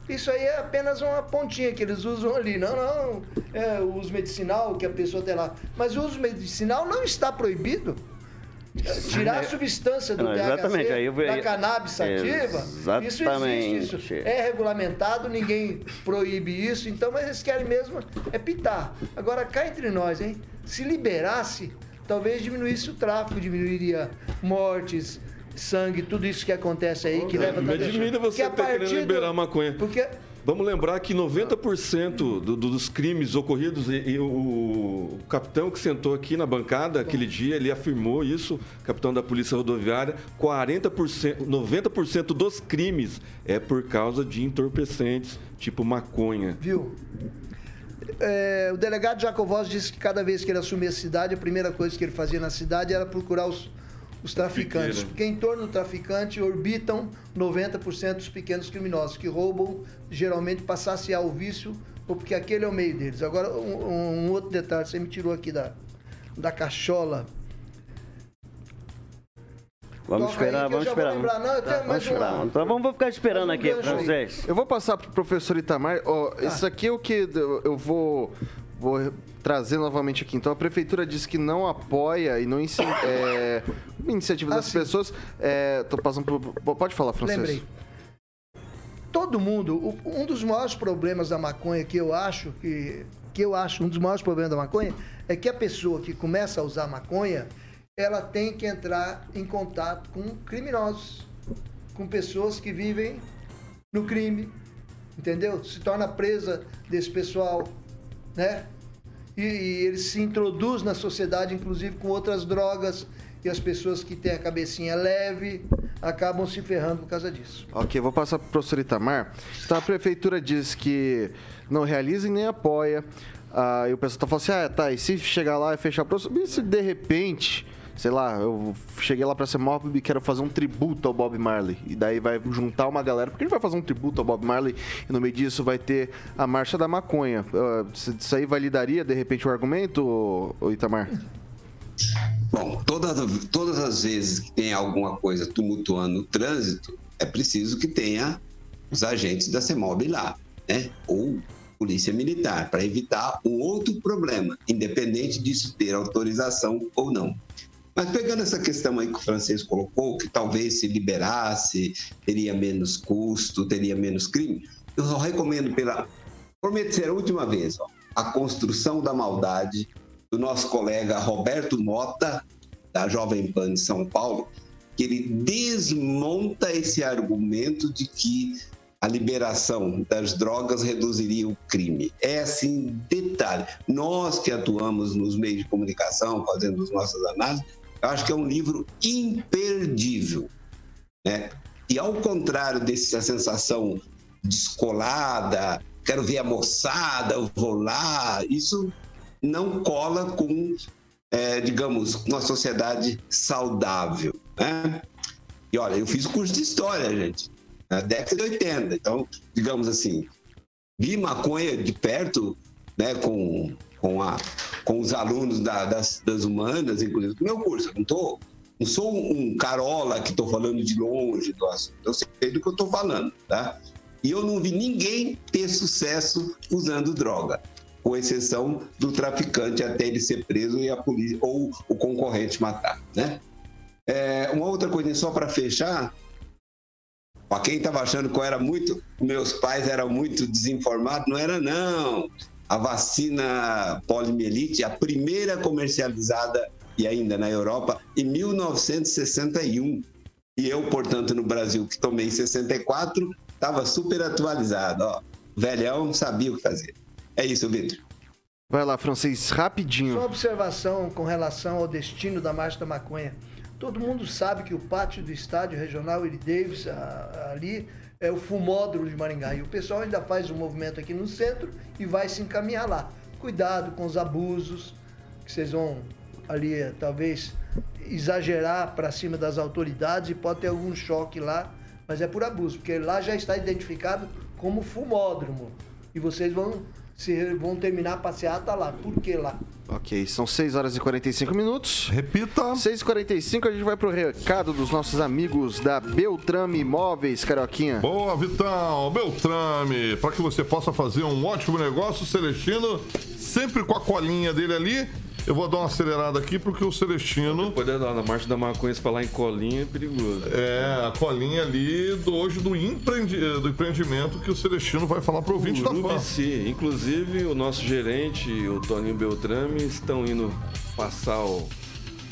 Isso aí é apenas uma pontinha que eles usam ali. Não, não. É o uso medicinal que a pessoa tem lá. Mas o uso medicinal não está proibido tirar a substância do não, THC aí eu... da cannabis sativa, exatamente. isso existe, isso é regulamentado, ninguém proíbe isso, então, mas eles querem mesmo é pitar. Agora, cá entre nós, hein? Se liberasse, talvez diminuísse o tráfico, diminuiria mortes, sangue, tudo isso que acontece aí, que leva... Me admira você ter querendo liberar do... maconha. Porque Vamos lembrar que 90% do, dos crimes ocorridos, e, e o, o, capitão que sentou aqui na bancada aquele dia, ele afirmou isso, capitão da Polícia Rodoviária, 40%, 90% dos crimes é por causa de entorpecentes, tipo maconha. Viu? É, o delegado Jacovós disse que cada vez que ele assumia a cidade, a primeira coisa que ele fazia na cidade era procurar os os traficantes. Porque em torno do traficante orbitam 90% dos pequenos criminosos que roubam geralmente para saciar o vício ou porque aquele é o meio deles. Agora, um, um outro detalhe, você me tirou aqui da, da cachola. Vamos Toca esperar, vamos esperar. Não, tá, vamos esperar. Então vamos ficar esperando um aqui, francês. Eu vou passar para o professor Itamar. Oh, ah. Isso aqui é o que eu vou, vou trazer novamente aqui. Então, a prefeitura diz que não apoia e não é, iniciativa das ah, pessoas. É, tô passando por, pode falar, Francisco. Lembrei. Todo mundo, um dos maiores problemas da maconha que eu acho que que eu acho um dos maiores problemas da maconha é que a pessoa que começa a usar maconha, ela tem que entrar em contato com criminosos, com pessoas que vivem no crime, entendeu? Se torna presa desse pessoal, né? e, e ele se introduz na sociedade, inclusive com outras drogas, e as pessoas que têm a cabecinha leve acabam se ferrando por causa disso. Ok, vou passar para o professor Itamar. Então, a prefeitura diz que não realiza e nem apoia Aí o pessoal tá falando assim, ah, tá, e se chegar lá e fechar pro... E se de repente, sei lá, eu cheguei lá pra ser mob e quero fazer um tributo ao Bob Marley. E daí vai juntar uma galera, porque a gente vai fazer um tributo ao Bob Marley e no meio disso vai ter a Marcha da Maconha. Uh, isso aí validaria, de repente, o argumento, Itamar? Bom, todas, todas as vezes que tem alguma coisa tumultuando o trânsito, é preciso que tenha os agentes da CEMOB lá, né? Ou polícia militar, para evitar um outro problema, independente disso ter autorização ou não. Mas pegando essa questão aí que o francês colocou, que talvez se liberasse, teria menos custo, teria menos crime, eu só recomendo pela. Prometo ser a última vez, ó, a construção da maldade do nosso colega Roberto Mota, da Jovem Pan de São Paulo, que ele desmonta esse argumento de que a liberação das drogas reduziria o crime. É assim, detalhe. Nós que atuamos nos meios de comunicação, fazendo as nossas análises, acho que é um livro imperdível. Né? E ao contrário dessa sensação descolada, quero ver a moçada, eu vou lá, isso não cola com, é, digamos, uma sociedade saudável. Né? E olha, eu fiz curso de história, gente na década de 80. Então, digamos assim, vi maconha de perto, né, com, com, a, com os alunos da, das, das humanas, inclusive, do meu curso. Eu não, tô, não sou um carola que estou falando de longe do assunto. Eu sei do que eu estou falando, tá? E eu não vi ninguém ter sucesso usando droga, com exceção do traficante até ele ser preso e a polícia ou o concorrente matar, né? É, uma outra coisa só para fechar, Pra quem estava achando que eu era muito, meus pais eram muito desinformados, não era não. A vacina polimielite, a primeira comercializada e ainda na Europa em 1961. E eu, portanto, no Brasil, que tomei em 64, estava super atualizado. Ó, velhão sabia o que fazer. É isso, Vitor. Vai lá, francês, rapidinho. Só observação com relação ao destino da Marcha da Maconha. Todo mundo sabe que o pátio do estádio regional Willie Davis, ali, é o fumódromo de Maringá. E o pessoal ainda faz um movimento aqui no centro e vai se encaminhar lá. Cuidado com os abusos, que vocês vão ali, talvez, exagerar para cima das autoridades e pode ter algum choque lá, mas é por abuso, porque lá já está identificado como fumódromo. E vocês vão se vão terminar a passeata lá. Por que lá? Ok, são 6 horas e 45 minutos. Repita. 6 e 45 a gente vai pro recado dos nossos amigos da Beltrame Imóveis, Carioquinha. Boa, Vitão. Beltrame, para que você possa fazer um ótimo negócio, Celestino, sempre com a colinha dele ali eu vou dar uma acelerada aqui porque o Celestino. Poder dar na marcha da maconha, se falar em colinha é perigoso. É, a colinha ali do, hoje do, do empreendimento que o Celestino vai falar para o ouvinte da fã. Inclusive, o nosso gerente, o Toninho Beltrame, estão indo passar o,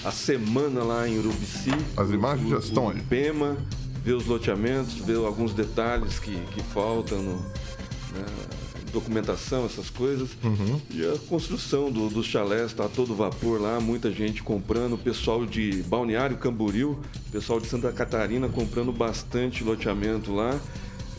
a semana lá em Urubici. As imagens já estão aí. Pema, ver os loteamentos, ver alguns detalhes que, que faltam no, né, documentação, essas coisas. Uhum. E a construção do, dos chalés está todo vapor lá, muita gente comprando, o pessoal de Balneário Camboriú, pessoal de Santa Catarina comprando bastante loteamento lá.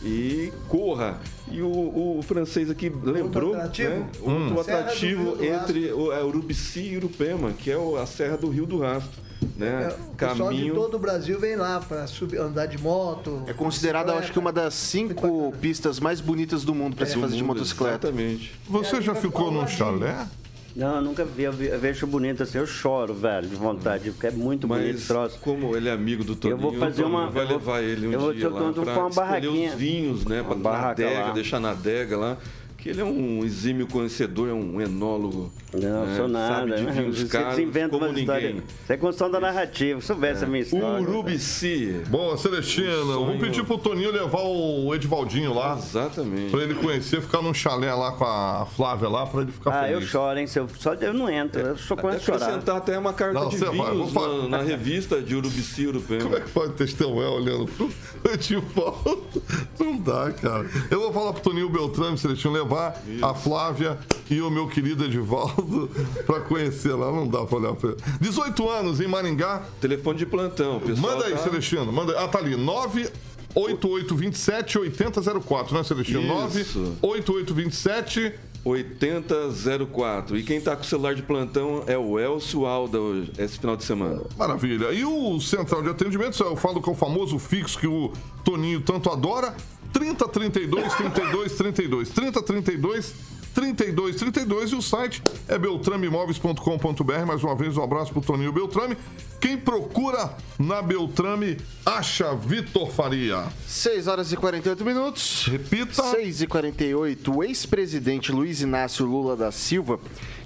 E corra. E o, o francês aqui lembrou atrativo, né, outro hum. atrativo entre o, é, Urubici e Urupema, que é a Serra do Rio do Rastro né? É, o Caminho. de todo o Brasil vem lá para andar de moto. É considerada, acho que uma das cinco pistas mais bonitas do mundo para é. se fazer de motocicleta. Exatamente. Você já ficou num chalé? Não, eu nunca vi, eu vejo bonito assim, eu choro, velho, de vontade, porque é muito Mas bonito esse troço. como ele é amigo do Toninho, eu vou fazer uma, vai levar ele um eu dia vou, lá pra uma barraquinha, os vinhos, né, pra, na adega, lá. deixar na adega lá que ele é um exímio conhecedor, é um enólogo. Não, né? sou nada. Sabe de né? vinhos caros, inventa como ninguém. Isso é construção da narrativa, se soubesse é. a minha história. Urubici. Boa, Celestino. Vamos pedir pro Toninho levar o Edivaldinho lá. Exatamente. Pra ele conhecer, ficar num chalé lá com a Flávia lá, pra ele ficar ah, feliz. Ah, eu choro, hein? Se eu, só eu não entro, eu só conheço chorar. acrescentar até uma carta não, de vinhos vai, na, na, revista de Urubici Europeu. Como é que pode testemunhar olhando pro Edivaldo? Não dá, cara. Eu vou falar pro Toninho Beltrame, Celestino, levar Isso. a Flávia e o meu querido Edivaldo para conhecer lá. Não dá para olhar para ele. 18 anos em Maringá. Telefone de plantão, pessoal. Manda aí, tá... Celestino. Manda... Ah, tá ali. 9 8827 8004, né, Celestino? 9 8827 8004. E quem tá com o celular de plantão é o Elcio Alda hoje, esse final de semana. Maravilha. E o central de atendimento, eu falo com o famoso fixo que o Toninho tanto adora, 30 32 32 32. 30 32 32 32 e o site é beltrameimóveis.com.br. Mais uma vez, um abraço pro Toninho Beltrame. Quem procura na Beltrame, acha Vitor Faria. 6 horas e 48 minutos. Repita. 6 e 48. O ex-presidente Luiz Inácio Lula da Silva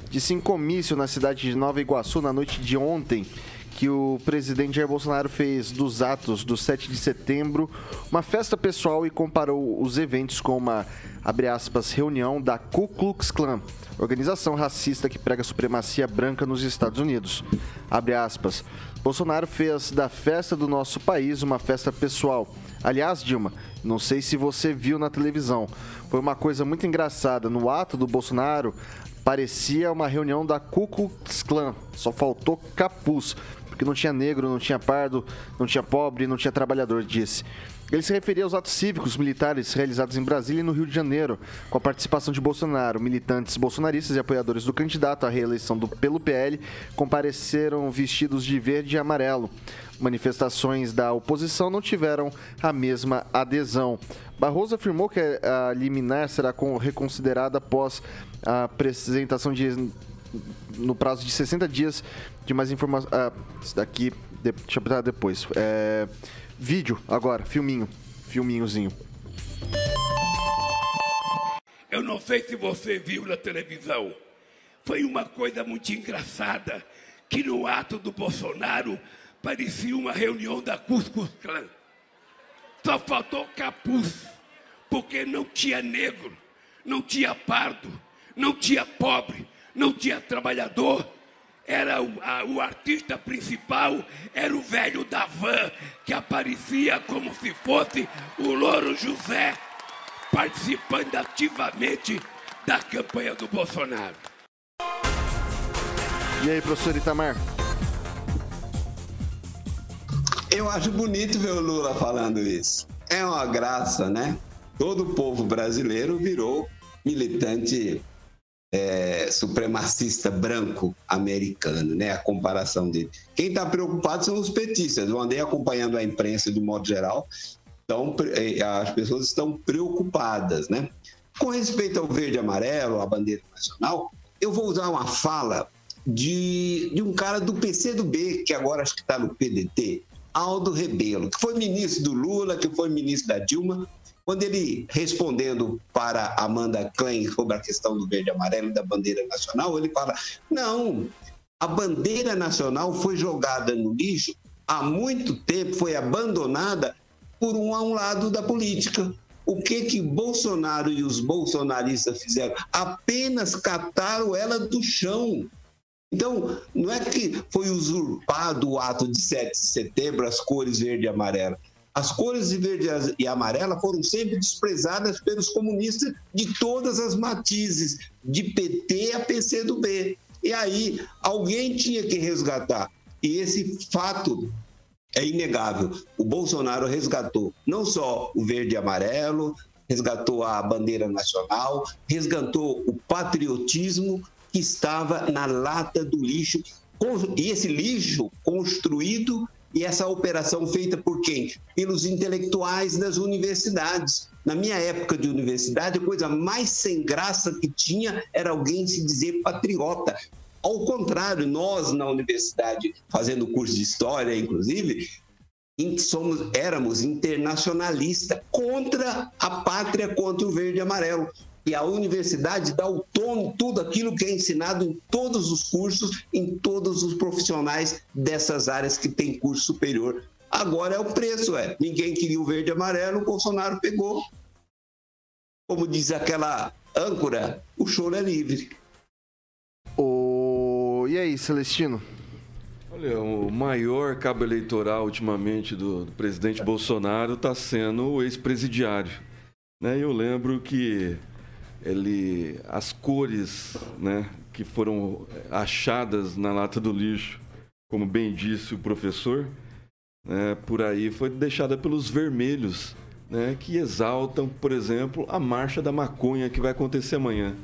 disse em comício na cidade de Nova Iguaçu na noite de ontem que o presidente Jair Bolsonaro fez dos atos do 7 de setembro uma festa pessoal e comparou os eventos com uma, abre aspas, reunião da Ku Klux Klan, organização racista que prega supremacia branca nos Estados Unidos. Abre aspas. Bolsonaro fez da festa do nosso país uma festa pessoal. Aliás, Dilma, não sei se você viu na televisão, foi uma coisa muito engraçada. No ato do Bolsonaro, parecia uma reunião da Ku Klux Klan, só faltou capuz porque não tinha negro, não tinha pardo, não tinha pobre, não tinha trabalhador, disse. Ele se referia aos atos cívicos militares realizados em Brasília e no Rio de Janeiro, com a participação de Bolsonaro. Militantes bolsonaristas e apoiadores do candidato à reeleição do, pelo PL compareceram vestidos de verde e amarelo. Manifestações da oposição não tiveram a mesma adesão. Barroso afirmou que a liminar será reconsiderada após a apresentação de no prazo de 60 dias de mais informações. Ah, isso daqui, deixa eu botar depois. É, vídeo agora, filminho. Filminhozinho. Eu não sei se você viu na televisão. Foi uma coisa muito engraçada que no ato do Bolsonaro parecia uma reunião da Cuscus Clan. Só faltou capuz, porque não tinha negro, não tinha pardo, não tinha pobre, não tinha trabalhador. Era o, a, o artista principal, era o velho da van, que aparecia como se fosse o Louro José, participando ativamente da campanha do Bolsonaro. E aí, professor Itamar? Eu acho bonito ver o Lula falando isso. É uma graça, né? Todo o povo brasileiro virou militante é, supremacista branco americano, né? A comparação dele. Quem está preocupado são os petistas. Eu andei acompanhando a imprensa de modo geral. Então, as pessoas estão preocupadas, né? Com respeito ao verde e amarelo, a bandeira nacional, eu vou usar uma fala de, de um cara do PCdoB, que agora acho que está no PDT, Aldo Rebelo, que foi ministro do Lula, que foi ministro da Dilma, quando ele, respondendo para Amanda Klein sobre a questão do verde e amarelo da bandeira nacional, ele fala: não, a bandeira nacional foi jogada no lixo há muito tempo, foi abandonada por um a um lado da política. O que que Bolsonaro e os bolsonaristas fizeram? Apenas cataram ela do chão. Então, não é que foi usurpado o ato de 7 de setembro, as cores verde e amarela. As cores de verde e amarela foram sempre desprezadas pelos comunistas de todas as matizes, de PT a PCdoB. E aí alguém tinha que resgatar. E esse fato é inegável. O Bolsonaro resgatou não só o verde e amarelo, resgatou a bandeira nacional, resgatou o patriotismo que estava na lata do lixo. E esse lixo construído e essa operação feita por quem? Pelos intelectuais das universidades. Na minha época de universidade, a coisa mais sem graça que tinha era alguém se dizer patriota. Ao contrário, nós na universidade, fazendo curso de história, inclusive, somos, éramos internacionalistas contra a pátria, contra o verde e amarelo e a universidade dá o tom tudo aquilo que é ensinado em todos os cursos, em todos os profissionais dessas áreas que têm curso superior. Agora é o preço, é. Ninguém queria o verde e amarelo, o Bolsonaro pegou. Como diz aquela âncora, o choro é livre. O... E aí, Celestino? Olha, o maior cabo eleitoral ultimamente do, do presidente Bolsonaro está sendo o ex-presidiário. Né? Eu lembro que ele, as cores né, que foram achadas na lata do lixo, como bem disse o professor, né, por aí foi deixada pelos vermelhos, né, que exaltam, por exemplo, a marcha da maconha que vai acontecer amanhã.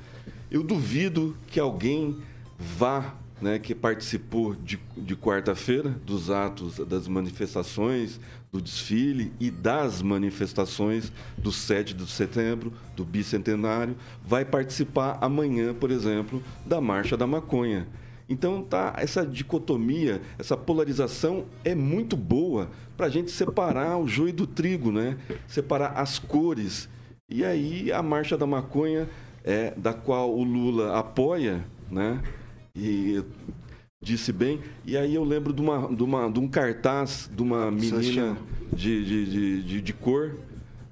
Eu duvido que alguém vá, né, que participou de, de quarta-feira dos atos, das manifestações, do desfile e das manifestações do 7 de setembro, do bicentenário, vai participar amanhã, por exemplo, da Marcha da Maconha. Então tá essa dicotomia, essa polarização é muito boa para a gente separar o joio do trigo, né? Separar as cores. E aí a marcha da maconha é da qual o Lula apoia, né? E disse bem. E aí eu lembro de, uma, de, uma, de um cartaz de uma menina de, de, de, de cor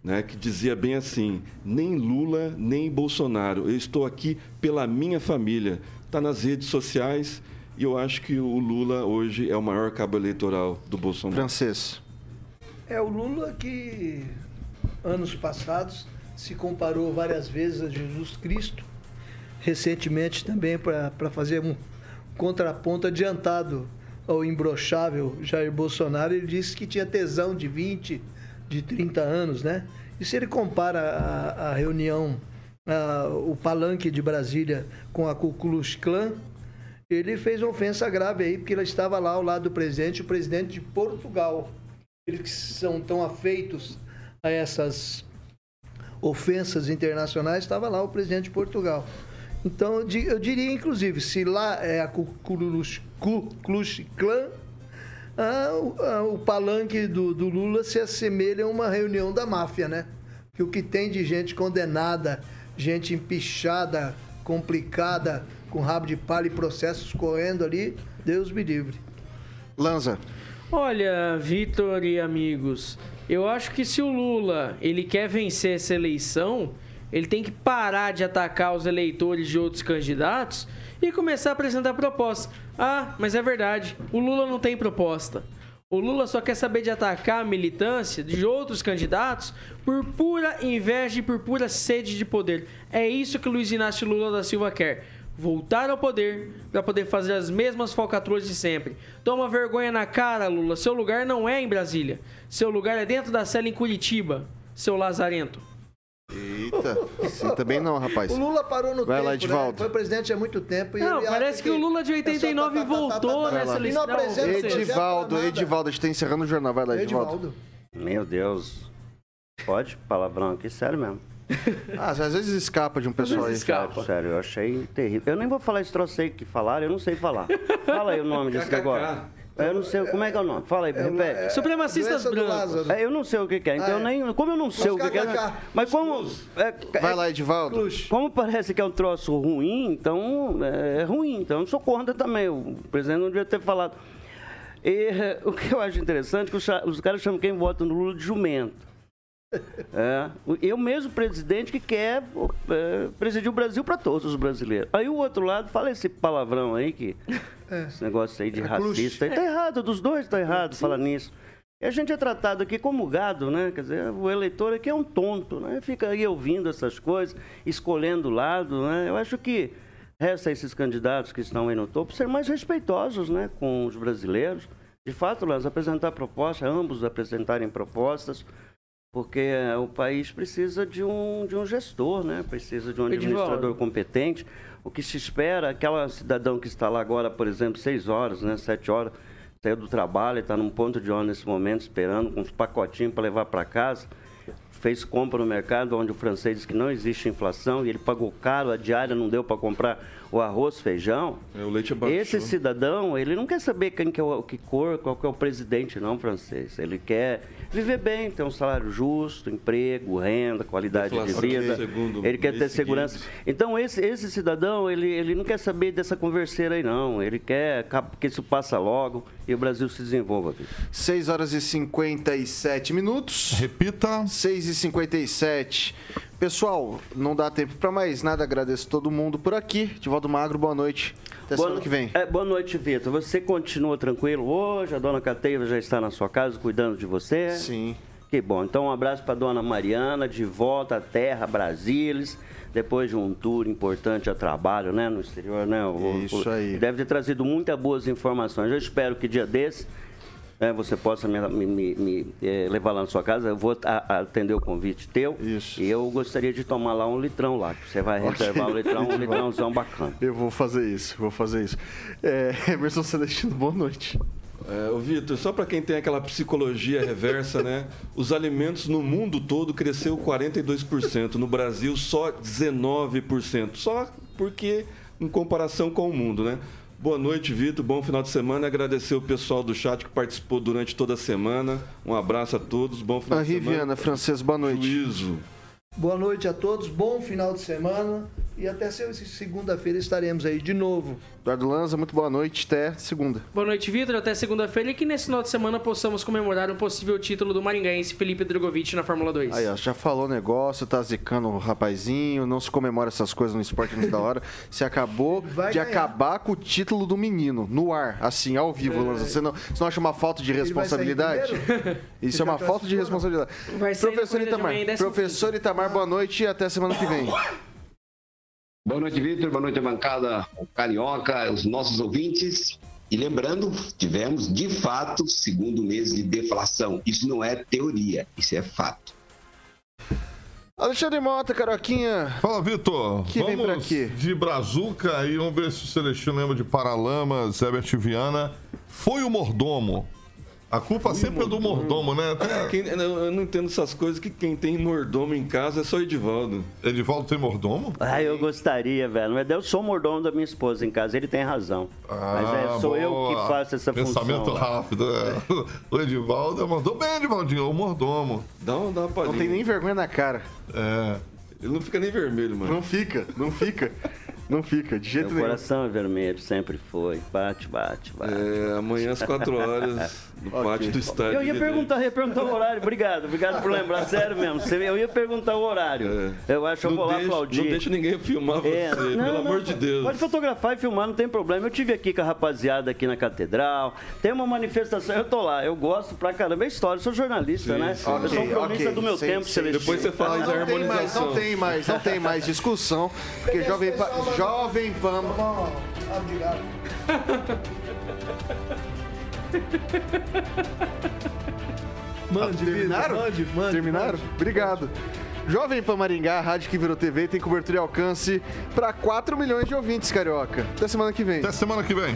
né, que dizia bem assim: nem Lula, nem Bolsonaro, eu estou aqui pela minha família está nas redes sociais e eu acho que o Lula hoje é o maior cabo eleitoral do Bolsonaro. Francês. É o Lula que anos passados se comparou várias vezes a Jesus Cristo, recentemente também para fazer um contraponto adiantado ao imbrochável Jair Bolsonaro, ele disse que tinha tesão de 20, de 30 anos, né? E se ele compara a, a reunião uh, o palanque de Brasília com a Ku Klux Klan, ele fez uma ofensa grave aí, porque ele estava lá ao lado do presidente, o presidente de Portugal. Eles que são tão afeitos a essas ofensas internacionais, estava lá o presidente de Portugal. Então, eu diria, inclusive, se lá é a Klux, Klan, ah, o, ah, o, palanque do, do Lula se assemelha a uma reunião da máfia, né? Que o que tem de gente condenada gente empichada, complicada, com rabo de palha e processos correndo ali, Deus me livre. Lanza. Olha, Vitor e amigos, eu acho que se o Lula ele quer vencer essa eleição, ele tem que parar de atacar os eleitores de outros candidatos e começar a apresentar propostas. Ah, mas é verdade, o Lula não tem proposta. O Lula só quer saber de atacar a militância de outros candidatos por pura inveja e por pura sede de poder. É isso que Luiz Inácio Lula da Silva quer. Voltar ao poder para poder fazer as mesmas falcatruas de sempre. Toma vergonha na cara, Lula. Seu lugar não é em Brasília. Seu lugar é dentro da cela em Curitiba, seu lazarento. Eita, sim, também não, rapaz. O Lula parou no Vai tempo, lá, Edivaldo. Né? Foi presidente há muito tempo. não, parece que, que, o Lula de 89 é voltou tá, tá, nessa eleição. Edivaldo, Edivaldo, a gente tá encerrando o jornal. Vai lá, Edivaldo. Edivaldo. Meu Deus. Pode? Palavrão aqui, sério mesmo. Ah, às vezes escapa de um pessoal aí. Escapa. Sério, eu achei terrível. Eu nem vou falar esse troço aí que falaram, eu não sei falar. Fala aí o nome desse negócio. Eu não sei, como é que é o nome? Fala aí, é, repete. É, Supremacistas brancos. É, eu não sei o que, é, então ah, é. nem, como eu não sei o que, que é, mas como... É, Vai lá, Edivaldo. Como parece que é um troço ruim, então é, ruim, então eu sou contra também, o presidente não devia ter falado. E o que eu acho interessante é que os, os caras chamam quem vota no Lula de jumento. É, eu mesmo, presidente, que quer é, presidir o Brasil para todos os brasileiros. Aí o outro lado fala esse palavrão aí, que é. esse negócio aí de é racista. Está errado, dos dois está errado falar nisso. E a gente é tratado aqui como gado, né? Quer dizer, o eleitor aqui é um tonto, né? Fica aí ouvindo essas coisas, escolhendo o lado, né? Eu acho que resta a esses candidatos que estão aí no topo ser mais respeitosos, né? Com os brasileiros. De fato, nós apresentar propostas, ambos apresentarem propostas porque o país precisa de um, de um gestor, né? precisa de um administrador competente. O que se espera, aquela cidadão que está lá agora, por exemplo, seis horas, né? sete horas, saiu do trabalho, está num ponto de ônibus nesse momento, esperando, com uns pacotinhos para levar para casa, fez compra no mercado, onde o francês diz que não existe inflação, e ele pagou caro, a diária não deu para comprar o arroz, feijão. É, o leite abaixo. Esse cidadão, ele não quer saber quem que é o que cor, qual que é o presidente, não, francês. Ele quer viver bem, ter um salário justo, emprego, renda, qualidade de vida. Ele quer ter segurança. Então, esse, esse cidadão, ele, ele não quer saber dessa converseira aí, não. Ele quer que isso passa logo e o Brasil se desenvolva. 6 horas e 57 minutos. Repita. 6 e 57. Pessoal, não dá tempo para mais nada. Agradeço todo mundo por aqui. Divaldo Magro, boa noite. Até boa, semana que vem. É, boa noite, Vitor. Você continua tranquilo hoje? A dona Cateiva já está na sua casa cuidando de você? Sim. Que bom. Então, um abraço para dona Mariana, de volta à terra, Brasília depois de um tour importante a trabalho, né, no exterior, né? O, Isso aí. Deve ter trazido muitas boas informações. Eu espero que dia desse é, você possa me, me- me- me, é, levar lá na sua casa. Eu vou a- atender o convite teu. Isso. E eu gostaria de tomar lá um litrão lá. que Você vai reservar um litrão, um litrãozão bacana. Eu vou fazer isso, vou fazer isso. É, Emerson Celestino, boa noite. É, ô Vitor, só para quem tem aquela psicologia reversa, né? Os alimentos no mundo todo cresceu 42%, no Brasil só 19%, só porque em comparação com o mundo, né? Boa noite, Vitor. Bom final de semana. Agradecer o pessoal do chat que participou durante toda a semana. Um abraço a todos. Bom final A de semana. Riviana Francês, boa noite. Juízo. Boa noite a todos, bom final de semana e até se- segunda-feira estaremos aí de novo. Eduardo Lanza, muito boa noite. Até segunda. Boa noite, Vitor. Até segunda-feira e que nesse final de semana possamos comemorar um possível título do maringaense Felipe Drogovic na Fórmula 2. Aí, ó, já falou negócio, tá zicando o rapazinho, não se comemora essas coisas no esporte muito da hora. Você acabou Vai de ganhar. acabar com o título do menino, no ar, assim, ao vivo, Lanza. Você não, você não acha uma falta de responsabilidade? Isso é uma já falta de responsabilidade. Vai Professor Itamar, professor Itamar, boa noite e até semana que vem. Boa noite, Vitor. Boa noite, a bancada o Carioca, os nossos ouvintes. E lembrando, tivemos de fato segundo mês de deflação. Isso não é teoria, isso é fato. Alexandre Mota, Caroquinha. Fala, Vitor. Que vem vamos pra quê? de Brazuca e vamos ver se o Celestino lembra de Paralamas, Herbert Viana. Foi o mordomo. A culpa sempre é do mordomo, né? Até Quem- eu não entendo essas coisas que quem tem mordomo em casa é só Edivaldo. Edivaldo tem mordomo? Ah, eu gostaria, velho. Mas eu sou o mordomo da minha esposa em casa, ele tem razão. Mas é, sou eu que boa. faço essa Pensamento função. lá. rápido. é. O Edivaldo mandou bem, Edivaldinho, o mordomo. Dá uma, dá uma Não tem nem vergonha na cara. É. Ele não fica nem vermelho, mano. Não fica, não fica. Não fica, de jeito Meu nenhum. coração é vermelho, sempre foi. Bate, bate, bate. É, amanhã às 4 horas, no pátio do estádio. Eu ia perguntar, eu ia perguntar o horário. Obrigado, obrigado por lembrar. Sério mesmo. Eu ia perguntar o horário. Eu acho que eu Não vou lá deixa- aplaudir. não deixa ninguém filmar você, É, pelo não, amor não, de Deus. Pode fotografar e filmar, não tem problema. Eu tive aqui com a rapaziada aqui na catedral. Tem uma manifestação, eu tô lá. Eu gosto pra caramba. É história, eu sou jornalista, Sim, né? sim. eu sou um cronista ok, do meu sim, tempo, sim. Celestino. Depois você fala da Não tem mais, não tem mais, não tem mais discussão, porque Jovem Pan, Jovem Pan, Mande, terminaram? mande, mande. Terminaram? mande. Obrigado. Jovem Pan Maringá, a rádio que virou TV, tem cobertura e alcance para 4 milhões de ouvintes, carioca. Até semana que vem. Até semana que vem.